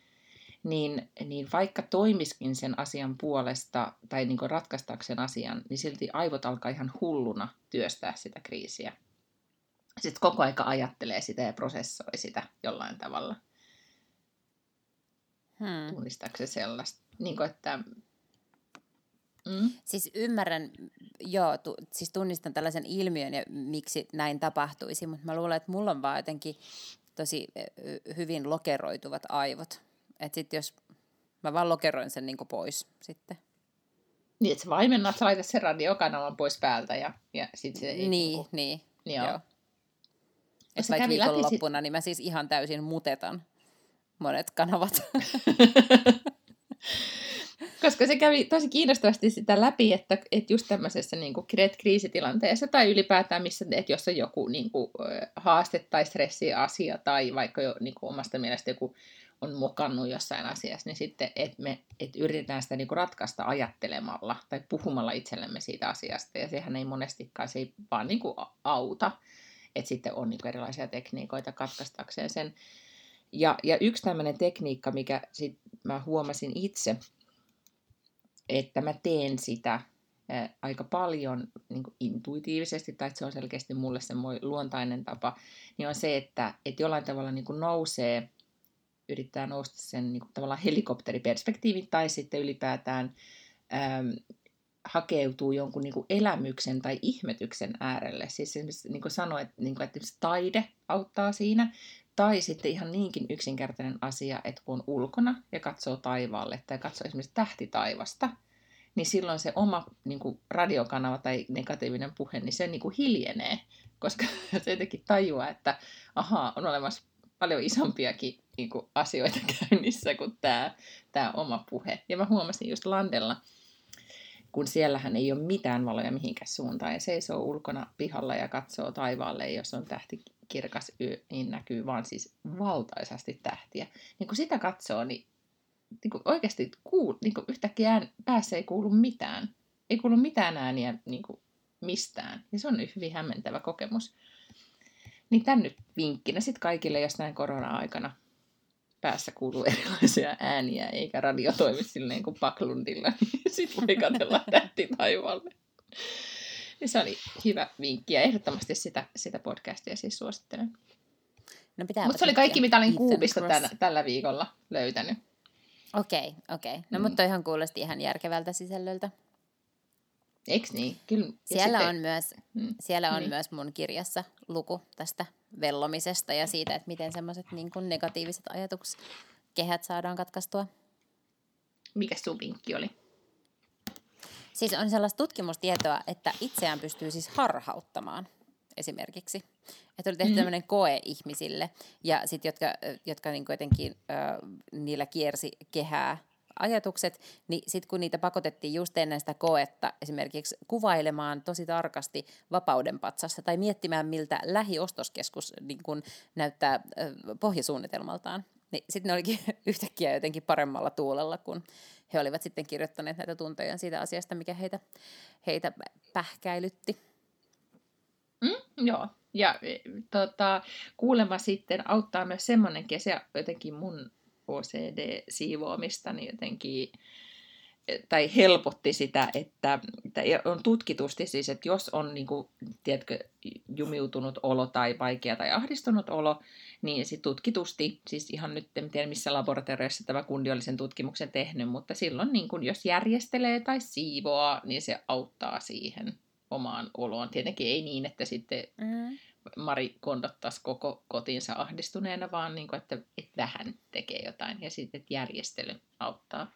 niin, niin vaikka toimiskin sen asian puolesta tai niin ratkaistakseen asian, niin silti aivot alkaa ihan hulluna työstää sitä kriisiä. Sitten koko aika ajattelee sitä ja prosessoi sitä jollain tavalla. Hmm. Tunnistaako sellaista? Niin kuin, että Mm. Siis ymmärrän, joo, tu, siis tunnistan tällaisen ilmiön ja miksi näin tapahtuisi, mutta mä luulen, että mulla on vaan jotenkin tosi hyvin lokeroituvat aivot. Että sitten jos mä vaan lokeroin sen niin pois sitten. Niin, että sä vaimennat, sä laitat sen radiokanavan pois päältä ja, ja sitten se ei... Niin, kuin... niin. Joo. joo. Että vaikka viikonloppuna, sit... niin mä siis ihan täysin mutetan monet kanavat. Koska se kävi tosi kiinnostavasti sitä läpi, että, että just tämmöisessä niin kuin kriisitilanteessa tai ylipäätään missä, että jos on joku niin kuin, haaste tai stressiasia tai vaikka jo niin kuin omasta mielestä joku on mokannut jossain asiassa, niin sitten, että me että yritetään sitä niin kuin ratkaista ajattelemalla tai puhumalla itsellemme siitä asiasta. Ja sehän ei monestikaan, se ei vaan niin kuin auta, että sitten on niin kuin erilaisia tekniikoita katkaistakseen sen. Ja, ja yksi tämmöinen tekniikka, mikä sit mä huomasin itse, että mä teen sitä aika paljon niin intuitiivisesti, tai että se on selkeästi mulle se luontainen tapa, niin on se, että, että jollain tavalla niin nousee, yrittää nousta sen niin kuin tavallaan helikopteriperspektiivin, tai sitten ylipäätään äm, hakeutuu jonkun niin kuin elämyksen tai ihmetyksen äärelle. Siis niin kuin sanoin, että, niin että taide auttaa siinä, tai sitten ihan niinkin yksinkertainen asia, että kun on ulkona ja katsoo taivaalle tai katsoo esimerkiksi tähtitaivasta, niin silloin se oma niin kuin radiokanava tai negatiivinen puhe, niin se niin kuin hiljenee, koska se jotenkin tajuaa, että ahaa, on olemassa paljon isompiakin niin kuin, asioita käynnissä kuin tämä, tämä oma puhe. Ja mä huomasin just Landella, kun siellähän ei ole mitään valoja mihinkään suuntaan ja seisoo ulkona pihalla ja katsoo taivaalle, jos on tähti kirkas yö, niin näkyy vaan siis valtaisasti tähtiä. Niin kun sitä katsoo, niin, niin kuin oikeasti kuul, niin kuin yhtäkkiä päässä ei kuulu mitään. Ei kuulu mitään ääniä niin kuin mistään. Ja se on hyvin hämmentävä kokemus. Niin tämän nyt vinkkinä sitten kaikille, jos näin korona-aikana päässä kuuluu erilaisia ääniä, eikä radio toimi silleen kuin Paklundilla, niin sitten voi katsella tähti taivaalle. Se oli hyvä vinkki ja ehdottomasti sitä, sitä podcastia siis suosittelen. No Mutta se oli kaikki, mitä olin Kuupista tämän, tällä viikolla löytänyt. Okei, okay, okei. Okay. No mm. mutta ihan kuulosti ihan järkevältä sisällöltä. Eiks niin? Kyllä. siellä sitten... on, myös, mm. siellä on niin. myös mun kirjassa luku tästä vellomisesta ja siitä, että miten semmoiset niin negatiiviset ajatuskehät saadaan katkaistua. Mikä sun vinkki oli? Siis on sellaista tutkimustietoa, että itseään pystyy siis harhauttamaan esimerkiksi. Että oli tehty mm-hmm. tämmöinen koe ihmisille, ja sitten jotka, jotka niin jotenkin, äh, niillä kiersi kehää ajatukset, niin sitten kun niitä pakotettiin just ennen sitä koetta esimerkiksi kuvailemaan tosi tarkasti vapauden patsassa tai miettimään, miltä lähiostoskeskus niin kun näyttää pohjasuunnitelmaltaan, niin sitten ne olikin yhtäkkiä jotenkin paremmalla tuulella, kun he olivat sitten kirjoittaneet näitä tuntoja siitä asiasta, mikä heitä, heitä pähkäilytti. Mm, joo, ja e, tota, kuulemma sitten auttaa myös semmoinenkin, ja se jotenkin mun OCD-siivoamista, niin jotenkin tai helpotti sitä, että, että on tutkitusti siis, että jos on niin kuin, tiedätkö, jumiutunut olo tai vaikea tai ahdistunut olo, niin sit tutkitusti, siis ihan nyt en tiedä missä laboratoriossa tämä kundi oli sen tutkimuksen tehnyt, mutta silloin niin kun jos järjestelee tai siivoaa, niin se auttaa siihen omaan oloon. Tietenkin ei niin, että sitten mm. Mari kondottaisi koko kotinsa ahdistuneena, vaan niin kuin, että, että vähän tekee jotain ja sitten järjestely auttaa.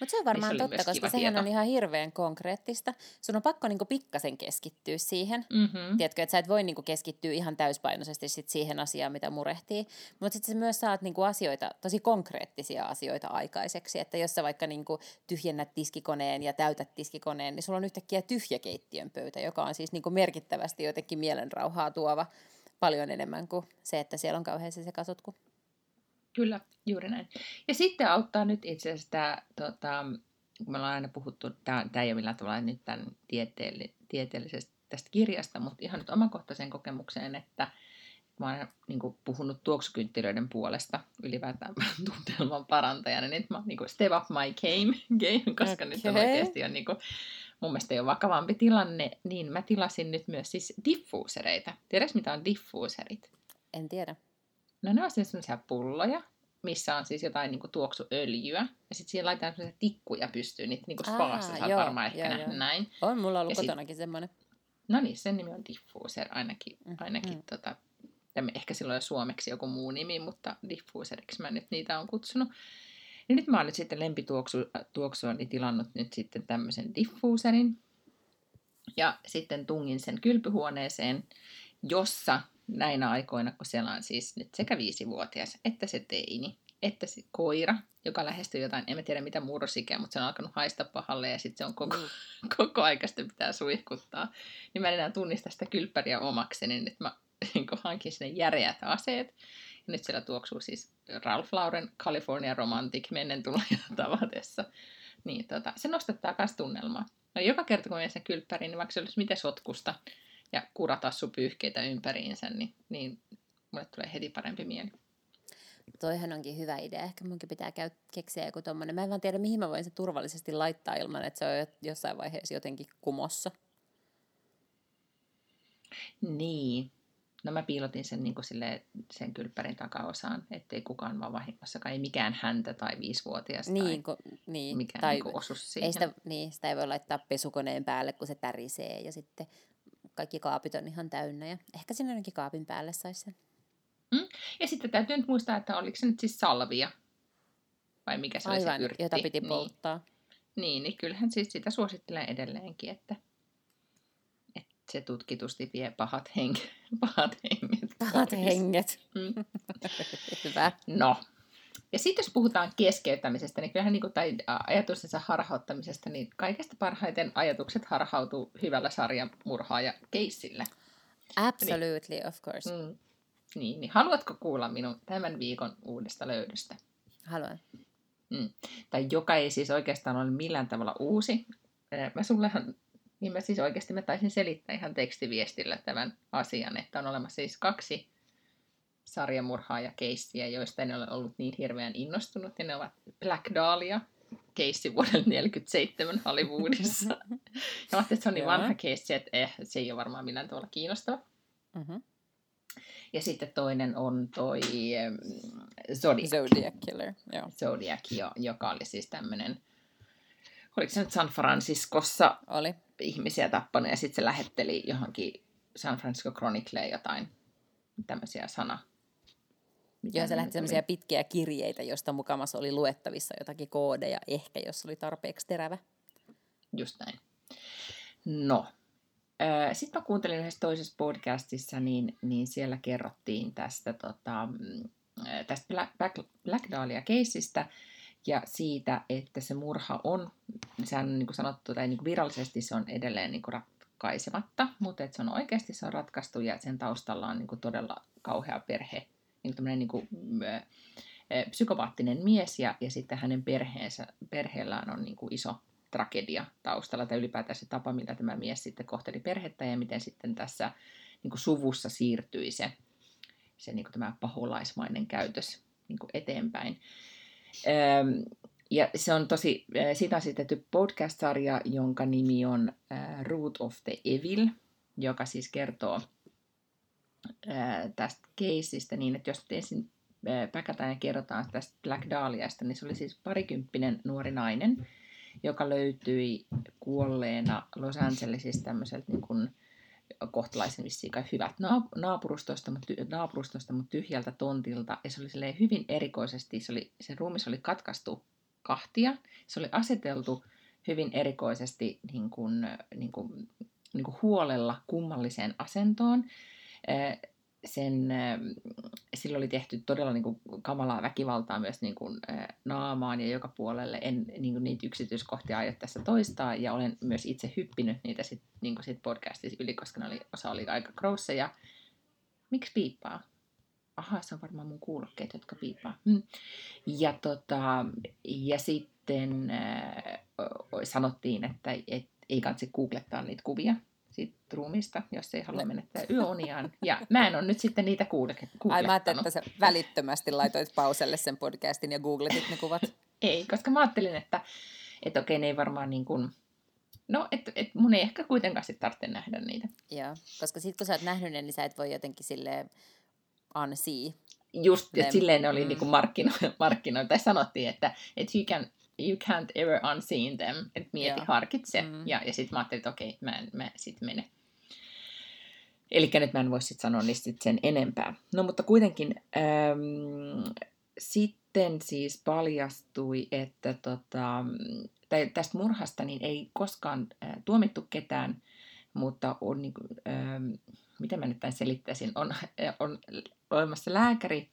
Mutta se on varmaan niin totta, koska sehän tieto. on ihan hirveän konkreettista. Sun on pakko niinku pikkasen keskittyä siihen. Mm-hmm. Tiedätkö, että sä et voi niinku keskittyä ihan täyspainoisesti sit siihen asiaan, mitä murehtii. Mutta sitten sä myös saat niinku asioita, tosi konkreettisia asioita aikaiseksi. Että jos sä vaikka niinku tyhjennät tiskikoneen ja täytät tiskikoneen, niin sulla on yhtäkkiä tyhjä keittiön pöytä, joka on siis niinku merkittävästi jotenkin mielenrauhaa tuova paljon enemmän kuin se, että siellä on kauhean se sekasotku. Kyllä, juuri näin. Ja sitten auttaa nyt itse asiassa tämä, tota, kun me ollaan aina puhuttu, tämä, tämä ei ole millään tavalla nyt tämän tieteelli, tieteellisesti tästä kirjasta, mutta ihan nyt omakohtaiseen kokemukseen, että mä oon niin kuin, puhunut tuoksukynttilöiden puolesta ylipäätään tuntelman parantajana, niin mä oon niin kuin, step up my game, game koska okay. nyt on oikeasti on niin kuin, mun mielestä jo vakavampi tilanne, niin mä tilasin nyt myös siis diffuusereita. Tiedätkö mitä on diffuuserit? En tiedä. No ne on siis sellaisia pulloja, missä on siis jotain niin kuin, tuoksuöljyä. Ja sitten siihen laitetaan sellaisia tikkuja pystyyn, niitä niin kuin spaassa, sä varmaan ehkä joo, joo. näin. On mulla ollut ja kotonakin sit... semmoinen. No niin, sen nimi on diffuser ainakin. Mm, ainakin mm. tota, ehkä silloin suomeksi joku muu nimi, mutta diffuseriksi mä nyt niitä on kutsunut. Ja nyt mä oon nyt sitten lempituoksuani niin tilannut nyt sitten tämmöisen diffuserin. Ja sitten tungin sen kylpyhuoneeseen, jossa näinä aikoina, kun siellä on siis nyt sekä viisivuotias että se teini, että se koira, joka lähestyy jotain, en mä tiedä mitä murrosikää, mutta se on alkanut haista pahalle ja sitten se on koko, mm. koko aika sitä pitää suihkuttaa. Niin mä en enää tunnista sitä kylppäriä omakseni, niin mä niin hankin sinne järeät aseet. Ja nyt siellä tuoksuu siis Ralph Lauren California Romantic mennen tuloja tavatessa. Niin tota, se nostattaa myös tunnelmaa. No joka kerta kun menen sen kylppäriin, niin vaikka se olisi miten sotkusta ja kuratassupyyhkeitä ympäriinsä, niin, niin mulle tulee heti parempi mieli. Toihan onkin hyvä idea. Ehkä munkin pitää käy, keksiä joku tommonen. Mä en vaan tiedä, mihin mä voin se turvallisesti laittaa ilman, että se on jossain vaiheessa jotenkin kumossa. Niin. No mä piilotin sen niin sille, sen kylppärin takaosaan, ettei kukaan vaan vahingossakaan, ei mikään häntä tai viisivuotias niin, tai ko, niin, mikään tai niin osu siihen. Ei sitä, niin, sitä ei voi laittaa pesukoneen päälle, kun se tärisee ja sitten kaikki kaapit on ihan täynnä ja ehkä sinne jonnekin kaapin päälle saisi sen. Mm. Ja sitten täytyy nyt muistaa, että oliko se nyt siis salvia vai mikä se Aivan, oli se yrtti. jota piti niin. polttaa. Niin, niin, niin kyllähän siis sitä suosittelee edelleenkin, että, että se tutkitusti vie pahat, henk, pahat henget. Pahat henget. Mm. Hyvä. No, ja sitten jos puhutaan keskeyttämisestä, niin kyllähän niin kuin, tai ajatustensa harhauttamisesta, niin kaikesta parhaiten ajatukset harhautuu hyvällä sarjan ja keissillä. Absolutely, niin, of course. Mm, niin, niin haluatko kuulla minun tämän viikon uudesta löydöstä? Haluan. Mm. Tai joka ei siis oikeastaan ole millään tavalla uusi. Mä sullehan, niin mä siis oikeasti mä taisin selittää ihan tekstiviestillä tämän asian, että on olemassa siis kaksi sarjamurhaaja-keissiä, joista en ole ollut niin hirveän innostunut, ja ne ovat Black Dahlia, keissi vuodelta 1947 Hollywoodissa. ja mä että se on niin vanha keissi, että eh, se ei ole varmaan millään tavalla kiinnostava. Mm-hmm. Ja sitten toinen on toi um, Zodiac. Zodiac Killer, joo. Zodiac, jo, joka oli siis tämmöinen, oliko se nyt San Franciscossa oli. ihmisiä tappanut, ja sitten se lähetteli johonkin San Francisco Chronicleen jotain tämmöisiä sana, Joo, se lähti sellaisia pitkiä kirjeitä, joista mukamassa oli luettavissa jotakin koodeja, ehkä jos oli tarpeeksi terävä. Just näin. No, sitten mä kuuntelin yhdessä toisessa podcastissa, niin, niin siellä kerrottiin tästä, tota, mm, tästä Black, Black, Black Dahlia-keissistä ja siitä, että se murha on, sehän on niin kuin sanottu, tai niin kuin virallisesti se on edelleen niin kuin ratkaisematta, mutta että se on oikeasti se on ratkaistu ja sen taustalla on niin kuin todella kauhea perhe niin niin kuin, psykopaattinen mies ja, ja sitten hänen perheensä, perheellään on niin kuin iso tragedia taustalla tai ylipäätään se tapa, millä tämä mies sitten kohteli perhettä ja miten sitten tässä niin kuin suvussa siirtyi se, se niin kuin tämä paholaismainen käytös niin kuin eteenpäin. ja se on tosi, siitä on sitten podcast-sarja, jonka nimi on Root of the Evil, joka siis kertoo tästä keisistä niin, että jos nyt ensin päkätään ja kerrotaan tästä Black Dahliasta, niin se oli siis parikymppinen nuori nainen, joka löytyi kuolleena Los Angelesista tämmöiseltä niin kuin kohtalaisen vissiin hyvät naapurustosta, mutta, naapurustosta, mutta tyhjältä tontilta. Ja se oli hyvin erikoisesti, se, oli, se ruumis oli katkaistu kahtia. Se oli aseteltu hyvin erikoisesti niin kuin, niin kuin, niin kuin huolella kummalliseen asentoon sen, sillä oli tehty todella niin kuin, kamalaa väkivaltaa myös niin kuin, naamaan ja joka puolelle. En niin kuin, niitä yksityiskohtia aio tässä toistaa ja olen myös itse hyppinyt niitä sit, niin kuin sit podcastissa yli, koska ne oli, osa oli aika grousseja. Miksi piippaa? Aha, se on varmaan mun kuulokkeet, jotka piippaa. Hmm. Ja, tota, ja sitten äh, sanottiin, että et, ei kansi googlettaa niitä kuvia, siitä ruumista, jos ei halua menettää yöuniaan. Ja mä en ole nyt sitten niitä googlettanut. Ai mä ajattelin, että sä välittömästi laitoit pauselle sen podcastin ja googletit ne kuvat. ei, koska mä ajattelin, että, että okei, ne ei varmaan niin kuin, no, että et mun ei ehkä kuitenkaan sitten tarvitse nähdä niitä. Joo, koska sitten kun sä oot nähnyt ne, niin sä et voi jotenkin silleen unsee. Just, että silleen ne oli mm. niin kuin markkino, markkino, tai sanottiin, että, että you can you can't ever unseen them, että mieti, Joo. harkitse. Mm. Ja, ja sitten mä ajattelin, että okei, mä en mä sit mene. Eli nyt mä en voi sitten sanoa niistä sit sen enempää. No mutta kuitenkin äm, sitten siis paljastui, että tota, tai tästä murhasta niin ei koskaan äh, tuomittu ketään, mutta on, niin kuin, ähm, miten mä nyt tämän selittäisin, on, on olemassa lääkäri,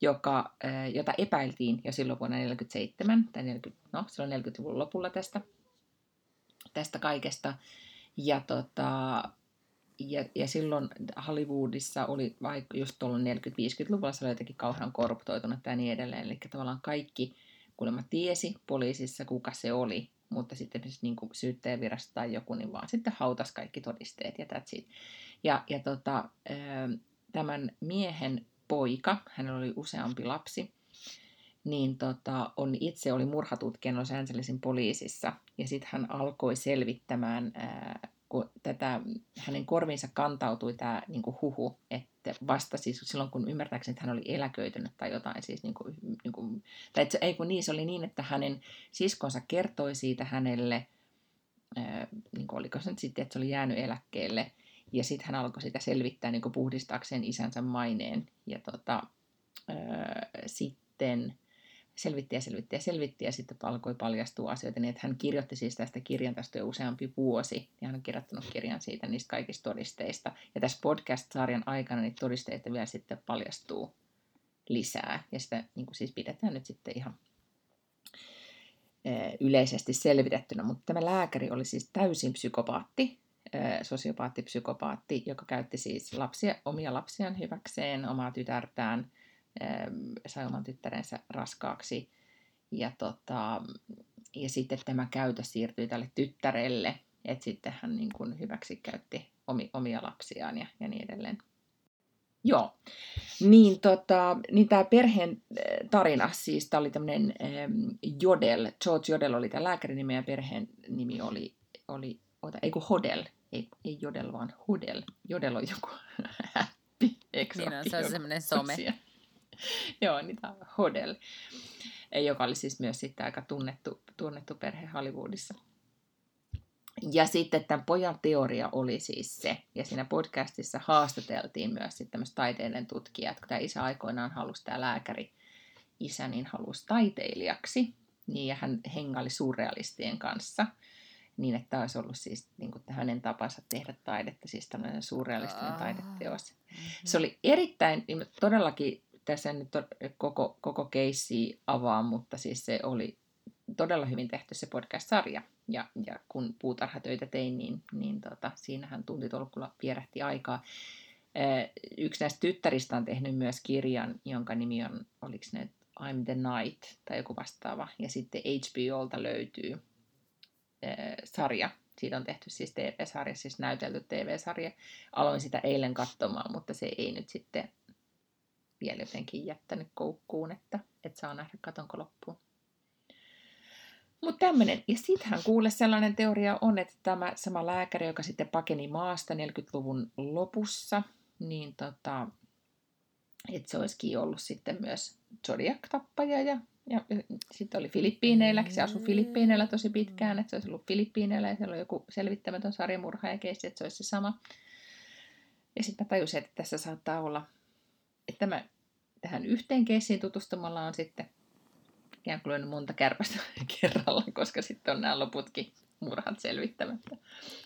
joka, jota epäiltiin jo silloin vuonna 1947, tai 40, no, silloin 40-luvun lopulla tästä, tästä kaikesta. Ja, tota, ja, ja silloin Hollywoodissa oli vaikka just tuolla 40-50-luvulla se oli jotenkin kauhean korruptoitunut ja niin edelleen. Eli tavallaan kaikki kuulemma tiesi poliisissa, kuka se oli, mutta sitten niin kuin syyttäjävirasto tai joku, niin vaan sitten hautas kaikki todisteet ja that's it. Ja, ja tota, tämän miehen poika, hänellä oli useampi lapsi, niin tota, on itse oli murhatutkija Los Angelesin poliisissa. Ja sitten hän alkoi selvittämään, ää, kun tätä, hänen korviinsa kantautui tämä niin huhu, että vasta siis silloin, kun ymmärtääkseni, että hän oli eläköitynyt tai jotain, siis niin kuin, niin kuin, tai että, ei kun niin, se oli niin, että hänen siskonsa kertoi siitä hänelle, ää, niin kuin, oliko se nyt sitten, että se oli jäänyt eläkkeelle, ja sitten hän alkoi sitä selvittää niin puhdistaakseen isänsä maineen. Ja tota, ää, sitten selvitti ja selvitti ja selvitti ja sitten alkoi paljastua asioita, niin että hän kirjoitti siis tästä kirjan tästä jo useampi vuosi, ja hän on kirjoittanut kirjan siitä niistä kaikista todisteista. Ja tässä podcast-sarjan aikana niitä todisteita vielä sitten paljastuu lisää, ja sitä niin siis pidetään nyt sitten ihan yleisesti selvitettynä, mutta tämä lääkäri oli siis täysin psykopaatti, sosiopaatti, psykopaatti, joka käytti siis lapsia, omia lapsiaan hyväkseen, omaa tytärtään, sai oman tyttärensä raskaaksi. Ja, tota, ja sitten tämä käytös siirtyi tälle tyttärelle, että sitten hän niin kuin hyväksi käytti omia lapsiaan ja, ja niin edelleen. Joo, niin, tota, niin tämä perheen tarina, siis tämä oli tämmöinen Jodel, George Jodel oli tämä lääkärin nimi ja perheen nimi oli, oli ota, ei kun Hodel, ei, ei Jodel, vaan Hudel. Jodel on joku häppi, Niin on, se on semmoinen some. Joo, niitä Hodel, joka oli siis myös sitten aika tunnettu, tunnettu perhe Hollywoodissa. Ja sitten tämän pojan teoria oli siis se, ja siinä podcastissa haastateltiin myös sitten tämmöistä taiteiden tutkijaa, että kun tämä isä aikoinaan halusi tämä lääkäri, isä niin halusi taiteilijaksi, niin ja hän hengaili surrealistien kanssa – niin, että olisi ollut siis niin kuin hänen tapansa tehdä taidetta, siis tämmöinen surrealistinen oh. taideteos. Mm-hmm. Se oli erittäin, niin todellakin tässä nyt koko, koko keissi avaa, mutta siis se oli todella hyvin tehty se podcast-sarja. Ja, ja kun puutarhatöitä tein, niin, niin tota, siinähän tuntitolkulla vierähti aikaa. Yksi näistä tyttäristä on tehnyt myös kirjan, jonka nimi on, oliko ne I'm the Night tai joku vastaava. Ja sitten HBOlta löytyy sarja. Siitä on tehty siis TV-sarja, siis näytelty TV-sarja. Aloin sitä eilen katsomaan, mutta se ei nyt sitten vielä jotenkin jättänyt koukkuun, että, että saa nähdä katonko loppuun. Mutta tämmöinen, ja sittenhän kuule sellainen teoria on, että tämä sama lääkäri, joka sitten pakeni maasta 40-luvun lopussa, niin tota, että se olisikin ollut sitten myös Zodiac-tappaja ja ja sitten oli Filippiineillä, se asui Filippiineillä tosi pitkään, että se olisi ollut Filippiineillä ja siellä oli joku selvittämätön sarjamurha ja keissi, että se olisi se sama. Ja sitten mä tajusin, että tässä saattaa olla, että mä tähän yhteen keissiin tutustumalla on sitten ikään kuin monta kärpästä kerralla, koska sitten on nämä loputkin murhat selvittämättä.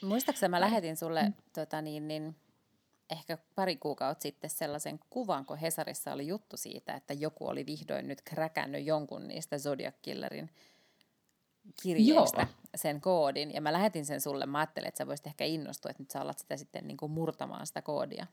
Muistaakseni mä lähetin sulle mm. tota niin, niin ehkä pari kuukautta sitten sellaisen kuvan, kun Hesarissa oli juttu siitä, että joku oli vihdoin nyt kräkännyt jonkun niistä Zodiac Killerin kirjeistä Joo. sen koodin. Ja mä lähetin sen sulle. Mä ajattelin, että sä voisit ehkä innostua, että nyt sä alat sitä sitten niin kuin murtamaan sitä koodia.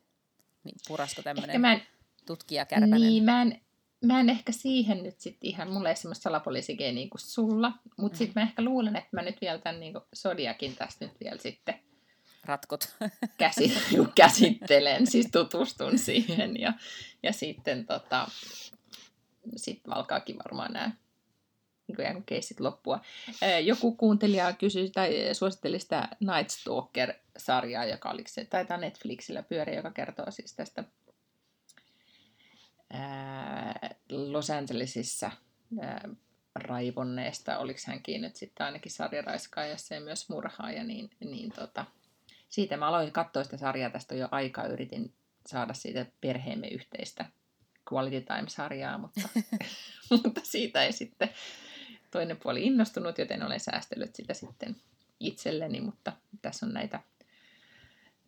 Niin purasko tämmöinen en... tutkija kärpänen? Niin, mä en, mä en ehkä siihen nyt sitten ihan, mulla ei semmoista salapoliisigeeniä kuin sulla, mutta mm. sitten mä ehkä luulen, että mä nyt vielä tämän niin Zodiakin tästä nyt vielä sitten ratkot. Käsi, käsittelen, siis tutustun siihen ja, ja sitten tota, sit alkaakin varmaan nämä niin keissit loppua. Joku kuuntelija kysyi tai suositteli sitä Night Stalker-sarjaa, joka oli se, taitaa Netflixillä pyöriä, joka kertoo siis tästä ää, Los Angelesissa raivonneesta, oliko hänkin nyt sitten ainakin sarjaraiskaajassa ja myös murhaaja, niin, niin tota, siitä mä aloin katsoa sitä sarjaa tästä jo aikaa, yritin saada siitä perheemme yhteistä Quality Time-sarjaa, mutta, mutta siitä ei sitten toinen puoli innostunut, joten olen säästellyt sitä sitten itselleni, mutta tässä on näitä,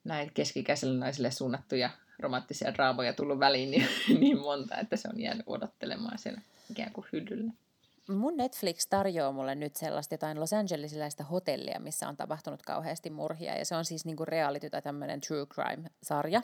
näitä keskikäiselle naisille suunnattuja romanttisia draamoja tullut väliin niin, niin monta, että se on jäänyt odottelemaan siellä ikään kuin hyllyllä. Mun Netflix tarjoaa mulle nyt sellaista jotain Los Angelesiläistä hotellia, missä on tapahtunut kauheasti murhia. Ja se on siis niinku reality tai tämmöinen true crime-sarja.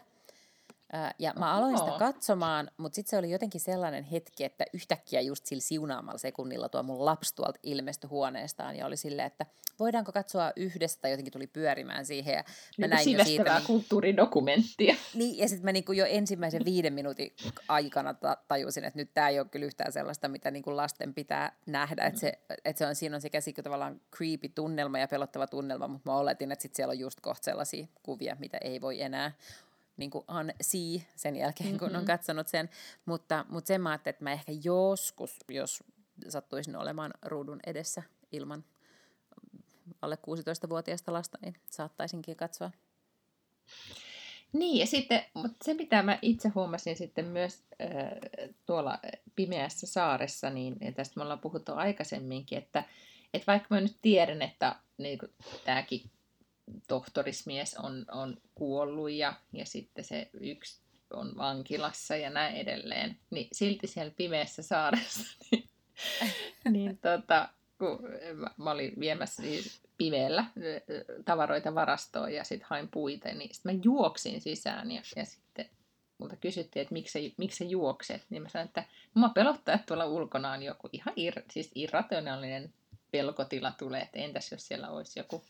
Ja mä aloin sitä katsomaan, mutta sitten se oli jotenkin sellainen hetki, että yhtäkkiä just sillä siunaamalla sekunnilla tuo mun lapsi tuolta ilmestyi huoneestaan ja oli silleen, että voidaanko katsoa yhdessä tai jotenkin tuli pyörimään siihen. Ja mä näin jo siitä, niin, kulttuuridokumenttia. Niin, ja sitten mä niinku jo ensimmäisen viiden minuutin aikana tajusin, että nyt tämä ei ole kyllä yhtään sellaista, mitä niinku lasten pitää nähdä. Että se, et se on, siinä on sekä niinku tavallaan creepy tunnelma ja pelottava tunnelma, mutta mä oletin, että sit siellä on just kohta sellaisia kuvia, mitä ei voi enää niin kuin unsee sen jälkeen, kun mm-hmm. on katsonut sen. Mutta, mutta sen mä ajattelin, että mä ehkä joskus, jos sattuisin olemaan ruudun edessä ilman alle 16-vuotiaista lasta, niin saattaisinkin katsoa. Niin, ja sitten, mutta se mitä mä itse huomasin sitten myös äh, tuolla pimeässä saaressa, niin ja tästä me ollaan puhuttu aikaisemminkin, että, että vaikka mä nyt tiedän, että niin tämäkin tohtorismies on, on kuollut ja, ja sitten se yksi on vankilassa ja näin edelleen, niin silti siellä pimeässä saaressa, niin, niin tota, kun mä, mä olin viemässä siis pimeällä tavaroita varastoon ja sitten hain puita, niin sitten mä juoksin sisään ja, ja sitten multa kysyttiin, että miksi, miksi sä juokset, niin mä sanoin, että mua pelottaa, että tuolla ulkona on joku ihan ir, siis irrationaalinen pelkotila tulee, että entäs jos siellä olisi joku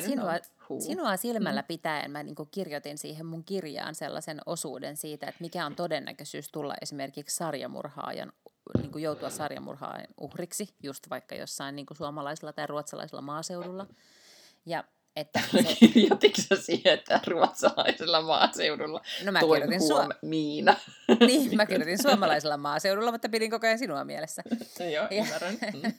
Sinua, sinua silmällä mm. pitäen mä niin kirjoitin siihen mun kirjaan sellaisen osuuden siitä, että mikä on todennäköisyys tulla esimerkiksi sarjamurhaajan, niin kuin joutua sarjamurhaajan uhriksi, just vaikka jossain niin kuin suomalaisella tai ruotsalaisella maaseudulla. Ja että se... Kirjoititko siihen, että ruotsalaisella maaseudulla no mä kirjoitin suom... Miina? niin, mä kirjoitin suomalaisella maaseudulla, mutta pidin koko ajan sinua mielessä. Joo, ymmärrän. Mm.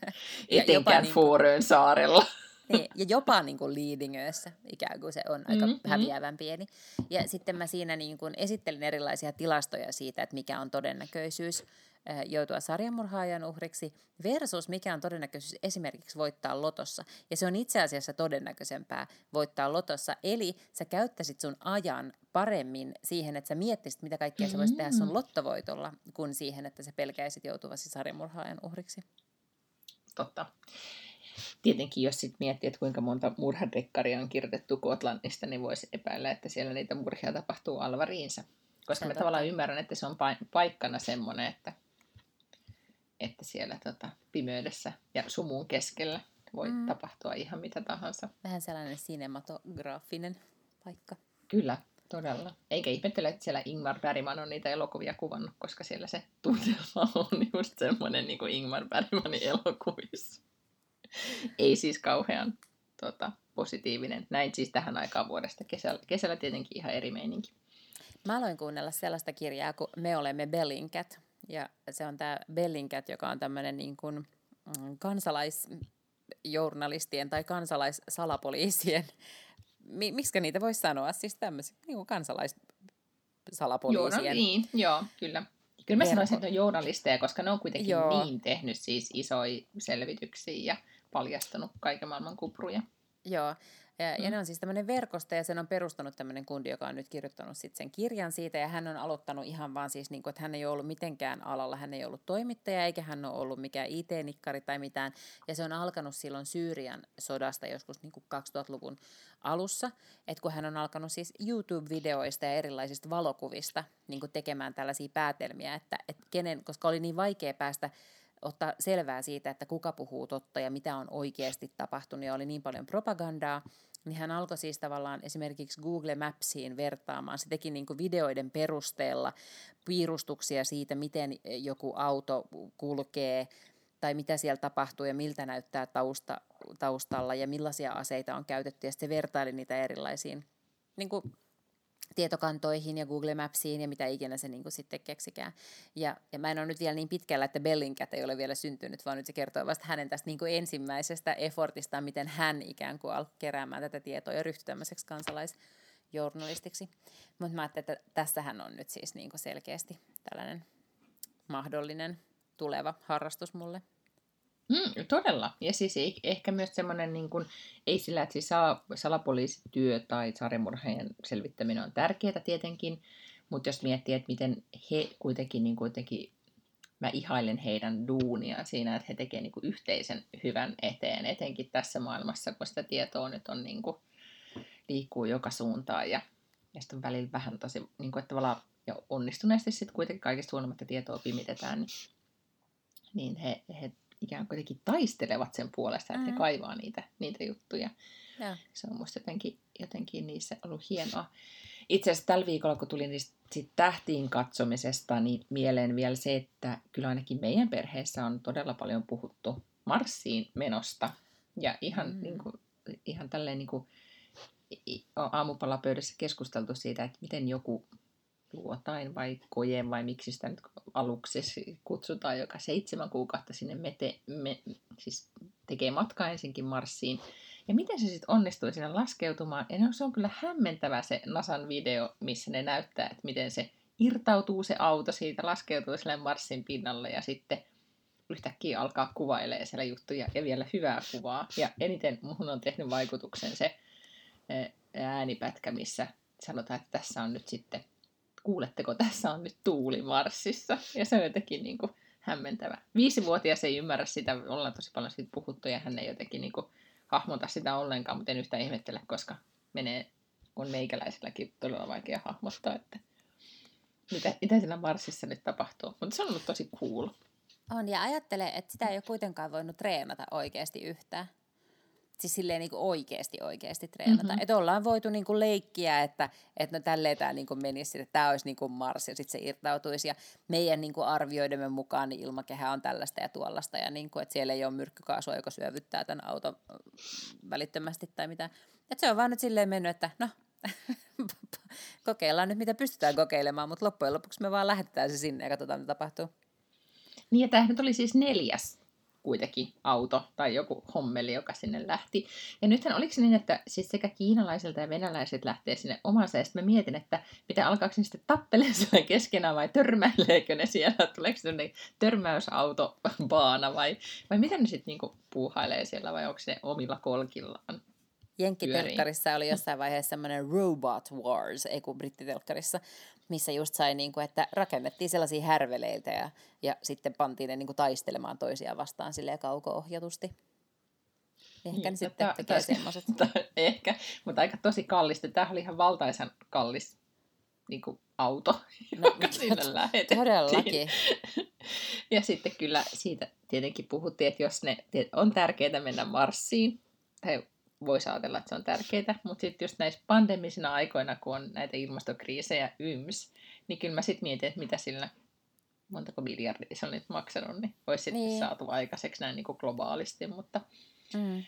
Etenkään niin kuin... saarella. Niin, ja jopa niin kuin leadingössä, ikään kuin se on aika mm-hmm. häviävän pieni. Ja sitten mä siinä niin kuin esittelin erilaisia tilastoja siitä, että mikä on todennäköisyys joutua sarjamurhaajan uhriksi versus mikä on todennäköisyys esimerkiksi voittaa lotossa. Ja se on itse asiassa todennäköisempää voittaa lotossa, eli sä käyttäisit sun ajan paremmin siihen, että sä miettisit, mitä kaikkea mm-hmm. sä voisit tehdä sun mm. lottovoitolla, kuin siihen, että sä pelkäisit joutuvasi sarjamurhaajan uhriksi. Totta. Tietenkin, jos sitten miettii, että kuinka monta murhadekkaria on kirjoitettu Kotlannista, niin voisi epäillä, että siellä niitä murhia tapahtuu alvariinsa. Koska mä tavallaan ymmärrän, että se on paikkana semmoinen, että, että siellä tota, pimeydessä ja sumun keskellä voi mm. tapahtua ihan mitä tahansa. Vähän sellainen sinematograafinen paikka. Kyllä, todella. Eikä ihmettele, että siellä Ingmar Bergman on niitä elokuvia kuvannut, koska siellä se tunnelma on just semmoinen niin kuin Ingmar Bergmanin elokuvissa. Ei siis kauhean tota, positiivinen. Näin siis tähän aikaan vuodesta. Kesällä, kesällä tietenkin ihan eri meininki. Mä aloin kuunnella sellaista kirjaa kuin Me olemme Bellingcat. Ja se on tämä Bellingcat, joka on tämmöinen niin kuin mm, kansalaisjournalistien tai kansalaissalapoliisien, miksi niitä voisi sanoa, siis tämmöisiä niin kansalaissalapoliisien. Joo, no niin, joo, kyllä. Kyllä mä sanoisin, että on journalisteja, koska ne on kuitenkin Joo. niin tehnyt siis isoja selvityksiä ja paljastanut kaiken maailman kupruja. Joo, ja, mm. ja ne on siis tämmöinen verkosto, ja sen on perustanut tämmöinen kundi, joka on nyt kirjoittanut sit sen kirjan siitä, ja hän on aloittanut ihan vaan siis, niin kuin, että hän ei ollut mitenkään alalla, hän ei ollut toimittaja, eikä hän ole ollut mikään IT-nikkari tai mitään, ja se on alkanut silloin Syyrian sodasta joskus niin kuin 2000-luvun alussa, että kun hän on alkanut siis YouTube-videoista ja erilaisista valokuvista niin kuin tekemään tällaisia päätelmiä, että, että kenen, koska oli niin vaikea päästä ottaa selvää siitä, että kuka puhuu totta ja mitä on oikeasti tapahtunut ja oli niin paljon propagandaa, niin hän alkoi siis tavallaan esimerkiksi Google Mapsiin vertaamaan. Se teki niin kuin videoiden perusteella piirustuksia siitä, miten joku auto kulkee tai mitä siellä tapahtuu ja miltä näyttää tausta, taustalla ja millaisia aseita on käytetty. Ja sitten se vertaili niitä erilaisiin niin kuin tietokantoihin ja Google Mapsiin ja mitä ikinä se niin kuin sitten keksikään. Ja, ja mä en ole nyt vielä niin pitkällä, että Bellingcat ei ole vielä syntynyt, vaan nyt se kertoo vasta hänen tästä niin kuin ensimmäisestä effortista, miten hän ikään kuin alkoi keräämään tätä tietoa ja ryhtyi tämmöiseksi kansalaisjournalistiksi. Mutta mä ajattelin, että tässähän on nyt siis niin kuin selkeästi tällainen mahdollinen tuleva harrastus mulle. Mm, todella. Ja siis ehkä myös semmoinen, niin kuin, ei sillä, että siis salapoliisityö tai sarjamurheen selvittäminen on tärkeää tietenkin, mutta jos miettii, että miten he kuitenkin, niin kuitenkin mä ihailen heidän duunia siinä, että he tekevät niin yhteisen hyvän eteen, etenkin tässä maailmassa, kun sitä tietoa nyt on niin kuin, liikkuu joka suuntaan ja, ja sitten välillä vähän tosi, niin kuin, että tavallaan ja onnistuneesti sitten kuitenkin kaikista huolimatta tietoa pimitetään, niin, niin he, he ikään kuin kuitenkin taistelevat sen puolesta, että mm. he kaivaa niitä, niitä juttuja. Ja. Se on musta jotenkin, jotenkin niissä ollut hienoa. Itse asiassa tällä viikolla, kun tuli niistä sit tähtiin katsomisesta, niin mieleen vielä se, että kyllä ainakin meidän perheessä on todella paljon puhuttu Marsiin menosta. Ja ihan, mm. niin kuin, ihan tälleen niin kuin, aamupalapöydässä keskusteltu siitä, että miten joku luotain vai kojen vai miksi sitä nyt aluksi kutsutaan, joka seitsemän kuukautta sinne mete, me, siis tekee matkaa ensinkin Marsiin. Ja miten se sitten onnistuu sinne laskeutumaan. Ja no, se on kyllä hämmentävä se Nasan video, missä ne näyttää, että miten se irtautuu se auto siitä, laskeutuu sille Marsin pinnalle ja sitten yhtäkkiä alkaa kuvailee siellä juttuja ja vielä hyvää kuvaa. Ja eniten muhun on tehnyt vaikutuksen se äänipätkä, missä sanotaan, että tässä on nyt sitten kuuletteko, tässä on nyt tuuli Marsissa. Ja se on jotenkin niin kuin hämmentävä. Viisivuotias ei ymmärrä sitä, ollaan tosi paljon siitä puhuttu ja hän ei jotenkin niin kuin hahmota sitä ollenkaan, mutta en yhtään ihmettele, koska menee, on meikäläiselläkin todella vaikea hahmottaa, että mitä, mitä siinä Marsissa nyt tapahtuu. Mutta se on ollut tosi cool. On, ja ajattele, että sitä ei ole kuitenkaan voinut treenata oikeasti yhtään siis silleen niin kuin oikeasti oikeasti treenata. Mm-hmm. Että ollaan voitu niin kuin leikkiä, että, että no tälleen tämä niin kuin menisi, että tämä olisi niin kuin Mars ja sitten se irtautuisi. Ja meidän niin kuin arvioidemme mukaan niin ilmakehä on tällaista ja tuollaista ja niin kuin, että siellä ei ole myrkkykaasua, joka syövyttää tämän auton välittömästi tai mitä. Että se on vaan nyt silleen mennyt, että no kokeillaan nyt mitä pystytään kokeilemaan, mutta loppujen lopuksi me vaan lähetetään se sinne ja katsotaan mitä tapahtuu. Niin ja tämä nyt oli siis neljäs kuitenkin auto tai joku hommeli, joka sinne lähti. Ja nythän oliko se niin, että siis sekä kiinalaisilta ja venäläiset lähtee sinne omansa, ja sitten mä mietin, että mitä alkaako ne sitten tappelemaan siellä keskenään, vai törmäileekö ne siellä, tuleeko se törmäysautobaana, vai, vai miten ne sitten niinku puuhailee siellä, vai onko se omilla kolkillaan? Jenkkitelkkarissa oli jossain vaiheessa semmoinen Robot Wars, ei kun brittitelkkarissa, missä just sai, niin kuin, että rakennettiin sellaisia härveleitä ja, ja sitten pantiin ne niin kuin, taistelemaan toisiaan vastaan silleen kauko-ohjatusti. Ehkä niin, ne sitten tekee semmoiset. Ehkä, mutta aika tosi kallista. Tämä oli ihan valtaisan kallis niin kuin auto, no, joka sinne lähetettiin. Todellakin. Ja sitten kyllä siitä tietenkin puhuttiin, että jos ne on tärkeää mennä Marsiin, tai voisi ajatella, että se on tärkeää, mutta sitten just näissä pandemisina aikoina, kun on näitä ilmastokriisejä yms, niin kyllä mä sitten mietin, että mitä sillä, montako miljardia se on nyt maksanut, niin olisi sitten niin. saatu aikaiseksi näin niin kuin globaalisti, mutta, mm.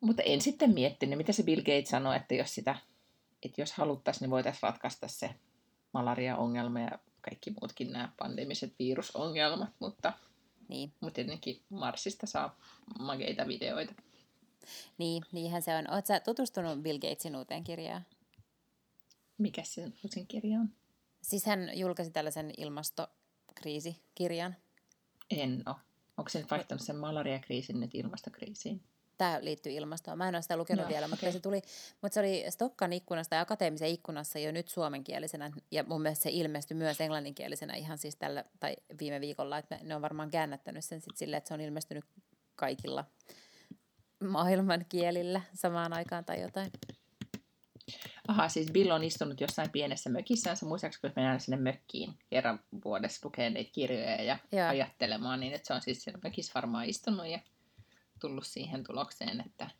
mutta en sitten miettinyt, mitä se Bill Gates sanoi, että jos sitä, että jos haluttaisiin, niin voitaisiin ratkaista se malaria-ongelma ja kaikki muutkin nämä pandemiset virusongelmat, mutta, niin. mutta tietenkin Marsista saa makeita videoita. Niin, niinhän se on. Oletko tutustunut Bill Gatesin uuteen kirjaan? Mikä se uusin kirja on? Siis hän julkaisi tällaisen ilmastokriisikirjan. En ole. Onko se nyt vaihtanut sen malariakriisin nyt ilmastokriisiin? Tämä liittyy ilmastoon. Mä en ole sitä lukenut no, vielä, okay. mutta se tuli, mutta se oli Stokkan ikkunasta ja akateemisen ikkunassa jo nyt suomenkielisenä. Ja mun mielestä se ilmestyi myös englanninkielisenä ihan siis tällä, tai viime viikolla, että ne on varmaan käännättänyt sen sitten silleen, että se on ilmestynyt kaikilla maailman kielillä samaan aikaan tai jotain. Aha, siis Bill on istunut jossain pienessä mökissänsä. Muistaakseni, kun mennään sinne mökkiin kerran vuodessa lukee niitä kirjoja ja Joo. ajattelemaan, niin että se on siis siellä mökissä varmaan istunut ja tullut siihen tulokseen, että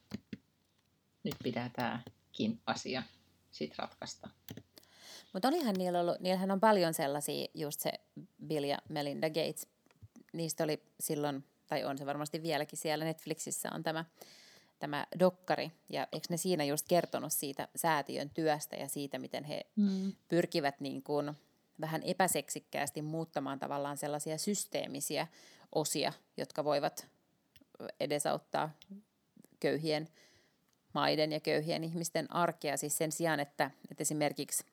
nyt pitää tämäkin asia sitten ratkaista. Mutta olihan niillä ollut, niillähän on paljon sellaisia, just se Bill ja Melinda Gates, niistä oli silloin tai on se varmasti vieläkin siellä Netflixissä on tämä, tämä dokkari, ja eikö ne siinä just kertonut siitä säätiön työstä ja siitä, miten he mm. pyrkivät niin kuin vähän epäseksikkäästi muuttamaan tavallaan sellaisia systeemisiä osia, jotka voivat edesauttaa köyhien maiden ja köyhien ihmisten arkea, siis sen sijaan, että, että esimerkiksi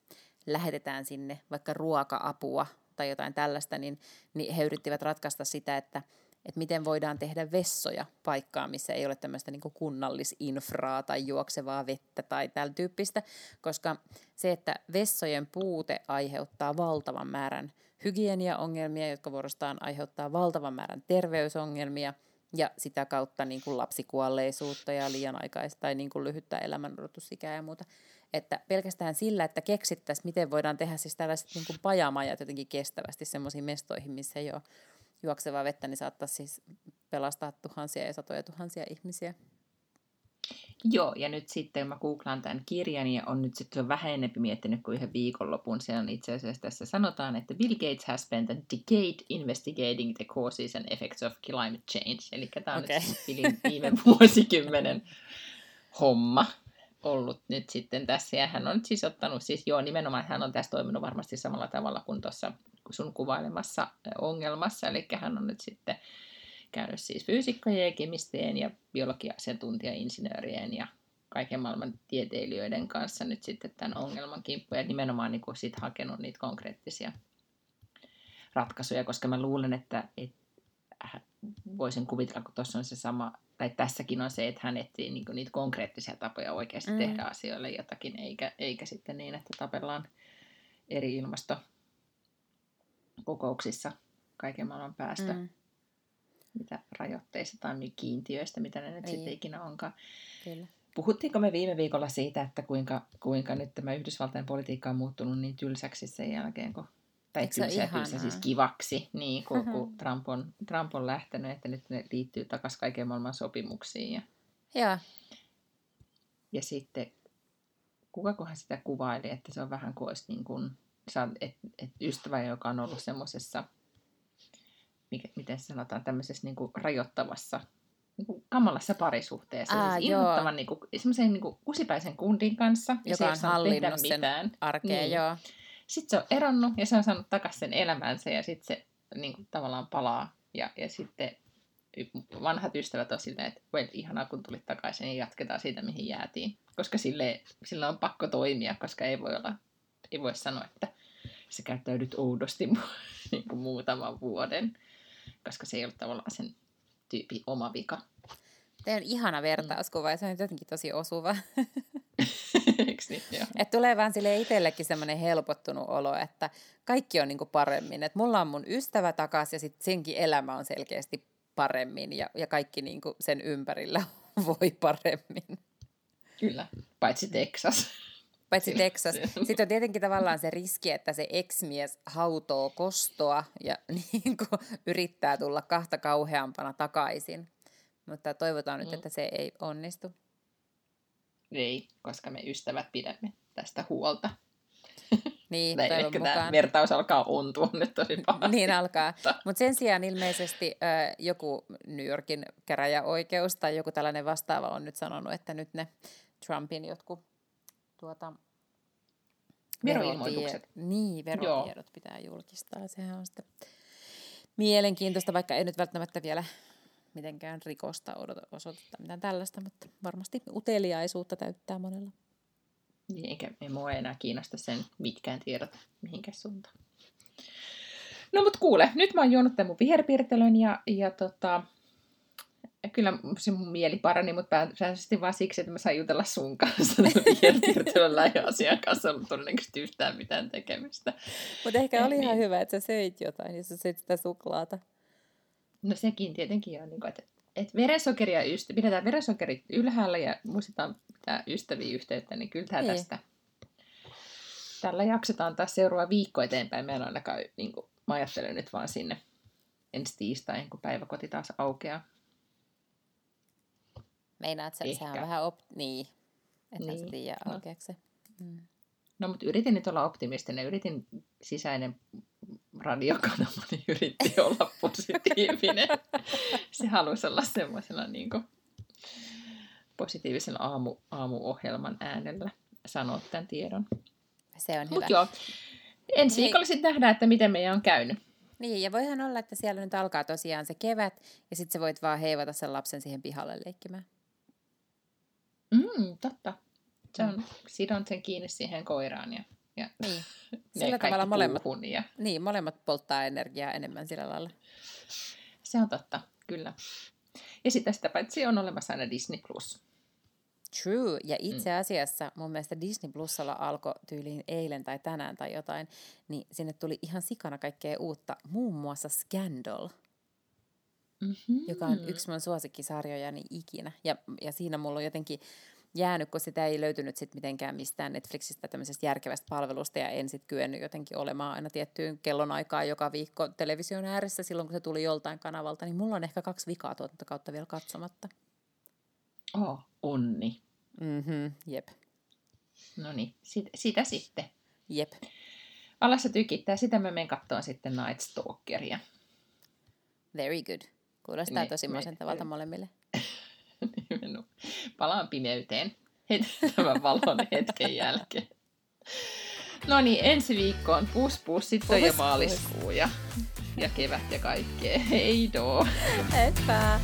lähetetään sinne vaikka ruoka-apua tai jotain tällaista, niin, niin he yrittivät ratkaista sitä, että että miten voidaan tehdä vessoja paikkaan, missä ei ole tämmöistä niin kunnallisinfraa tai juoksevaa vettä tai tällä tyyppistä, koska se, että vessojen puute aiheuttaa valtavan määrän hygieniaongelmia, jotka vuorostaan aiheuttaa valtavan määrän terveysongelmia ja sitä kautta niin kuin lapsikuolleisuutta ja liian aikaista tai niin kuin lyhyttä elämänrotusikää ja muuta. Että pelkästään sillä, että keksittäisiin, miten voidaan tehdä siis tällaiset niin kuin pajamajat jotenkin kestävästi semmoisiin mestoihin, missä ei ole juoksevaa vettä, niin saattaa siis pelastaa tuhansia ja satoja tuhansia ihmisiä. Joo, ja nyt sitten mä googlaan tämän kirjan ja on nyt sitten vähän enempi miettinyt kuin yhden viikonlopun. Se on itse asiassa tässä sanotaan, että Bill Gates has spent a decade investigating the causes and effects of climate change. Eli tämä on okay. nyt Billin viime vuosikymmenen homma ollut nyt sitten tässä. Ja hän on siis ottanut, siis joo nimenomaan hän on tässä toiminut varmasti samalla tavalla kuin tuossa sun kuvailemassa ongelmassa. Eli hän on nyt sitten käynyt siis fyysikkojen ja kemistien ja biologia-asiantuntija-insinöörien ja kaiken maailman tieteilijöiden kanssa nyt sitten tämän ongelman kimppuun ja nimenomaan niin kuin sit hakenut niitä konkreettisia ratkaisuja, koska mä luulen, että, että voisin kuvitella, kun tuossa on se sama, tai tässäkin on se, että hän etsii niin niitä konkreettisia tapoja oikeasti mm. tehdä asioille jotakin, eikä, eikä sitten niin, että tapellaan eri ilmastokokouksissa kaiken maailman päästä. Mm mitä rajoitteista tai kiintiöistä, mitä ne nyt Ei. sitten ikinä onkaan. Kyllä. Puhuttiinko me viime viikolla siitä, että kuinka, kuinka nyt tämä Yhdysvaltain politiikka on muuttunut niin tylsäksi sen jälkeen, kun tai tylsä, tylsä siis kivaksi, niin, kun, kun Trump, on, Trump on lähtenyt, että nyt ne liittyy takaisin kaiken maailman sopimuksiin. Ja, ja. ja sitten, kukakohan sitä kuvaili, että se on vähän kuin olisi niin kuin, et, et ystävä, joka on ollut semmoisessa miten sanotaan, tämmöisessä niin kuin rajoittavassa niin kuin kamalassa parisuhteessa. Aa, siis inhottavan niin kuin, semmoisen niin kuin kusipäisen kundin kanssa. Joka on hallinnut sen mitään. arkeen, niin. joo. Sitten se on eronnut ja se on saanut takaisin sen elämänsä ja sitten se niin kuin, tavallaan palaa. Ja, ja sitten vanhat ystävät on silleen, että well, ihanaa kun tulit takaisin ja jatketaan siitä, mihin jäätiin. Koska sille, sillä on pakko toimia, koska ei voi olla, ei voi sanoa, että sä käyttäydyt oudosti niin kuin muutaman vuoden koska se ei ollut tavallaan sen tyypin oma vika. Tämä on ihana vertauskuva ja se on jotenkin tosi osuva. Eikö niin? Joo. Et tulee vaan sille itsellekin semmoinen helpottunut olo, että kaikki on niinku paremmin. Et mulla on mun ystävä takaisin ja sit senkin elämä on selkeästi paremmin ja, ja kaikki niinku sen ympärillä voi paremmin. Kyllä, paitsi Texas. Paitsi Texas. Sitten on tietenkin tavallaan se riski, että se ex-mies hautoo kostoa ja niin kuin yrittää tulla kahta kauheampana takaisin. Mutta toivotaan mm. nyt, että se ei onnistu. Ei, koska me ystävät pidämme tästä huolta. Niin, Näin toivon mukaan. tämä vertaus alkaa ontua nyt tosi pahasti. niin alkaa. Mutta sen sijaan ilmeisesti äh, joku New Yorkin käräjäoikeus tai joku tällainen vastaava on nyt sanonut, että nyt ne Trumpin jotkut tuota, veroilmoitukset. Niin, verotiedot Joo. pitää julkistaa. Sehän on sitten mielenkiintoista, vaikka ei nyt välttämättä vielä mitenkään rikosta odota, osoiteta mitään tällaista, mutta varmasti uteliaisuutta täyttää monella. Niin, eikä ei mua enää kiinnosta sen mitkään tiedot mihinkään suuntaan. No mut kuule, nyt mä oon juonut tämän mun viherpiirtelön ja, ja tota, kyllä se mun mieli parani, mutta pääsääntöisesti vaan siksi, että mä sain jutella sun kanssa viherpiirtelöllä ja asian kanssa ollut todennäköisesti yhtään mitään tekemistä. Mutta ehkä oli ihan niin. hyvä, että sä söit jotain, jos sä söit sitä suklaata. No sekin tietenkin on, niin kuin, että, että verensokeria ystä, pidetään verensokerit ylhäällä ja muistetaan pitää ystäviä yhteyttä, niin kyllä tämä niin. tästä. Tällä jaksetaan taas seuraava viikko eteenpäin. Meillä on ainakaan, niin kuin, mä ajattelen nyt vaan sinne ensi tiistain, kun päiväkoti taas aukeaa. Meinaat, se on vähän op... Niin, että niin. sä tiedä no. se. Mm. No, mutta yritin nyt olla optimistinen. Yritin sisäinen radiokanava, niin yritti olla positiivinen. se halusi olla semmoisella niin kuin, positiivisen aamu, aamuohjelman äänellä sanoa tämän tiedon. Se on Mut hyvä. joo, ensi niin. viikolla sitten nähdään, että miten meidän on käynyt. Niin, ja voihan olla, että siellä nyt alkaa tosiaan se kevät, ja sitten sä voit vaan heivata sen lapsen siihen pihalle leikkimään. Mm, totta. Se on, mm. sidon sen kiinni siihen koiraan ja, ja niin. Sillä tavalla molemmat, ja... niin, molemmat polttaa energiaa enemmän sillä lailla. se on totta, kyllä. Ja sitten sitä paitsi on olemassa aina Disney Plus. True, ja itse asiassa mun mielestä Disney Plusalla alkoi tyyliin eilen tai tänään tai jotain, niin sinne tuli ihan sikana kaikkea uutta, muun muassa Scandal, mm-hmm. joka on yksi mun suosikkisarjojani ikinä. Ja, ja siinä mulla on jotenkin jäänyt, kun sitä ei löytynyt sit mitenkään mistään Netflixistä tämmöisestä järkevästä palvelusta ja en sitten kyennyt jotenkin olemaan aina tiettyyn kellonaikaan joka viikko television ääressä silloin, kun se tuli joltain kanavalta, niin mulla on ehkä kaksi vikaa kautta vielä katsomatta. Oh, onni. Mhm, jep. No niin, sit, sitä sitten. Jep. Alassa tykittää, sitä mä menen katsomaan sitten Night Stalkeria. Very good. Kuulostaa tosi masentavalta molemmille. Palaan pimeyteen tämän valon hetken jälkeen. No niin, ensi viikkoon pus pus, sitten on jo maaliskuu ja, ja kevät ja kaikkea. Hei doo! Heippa!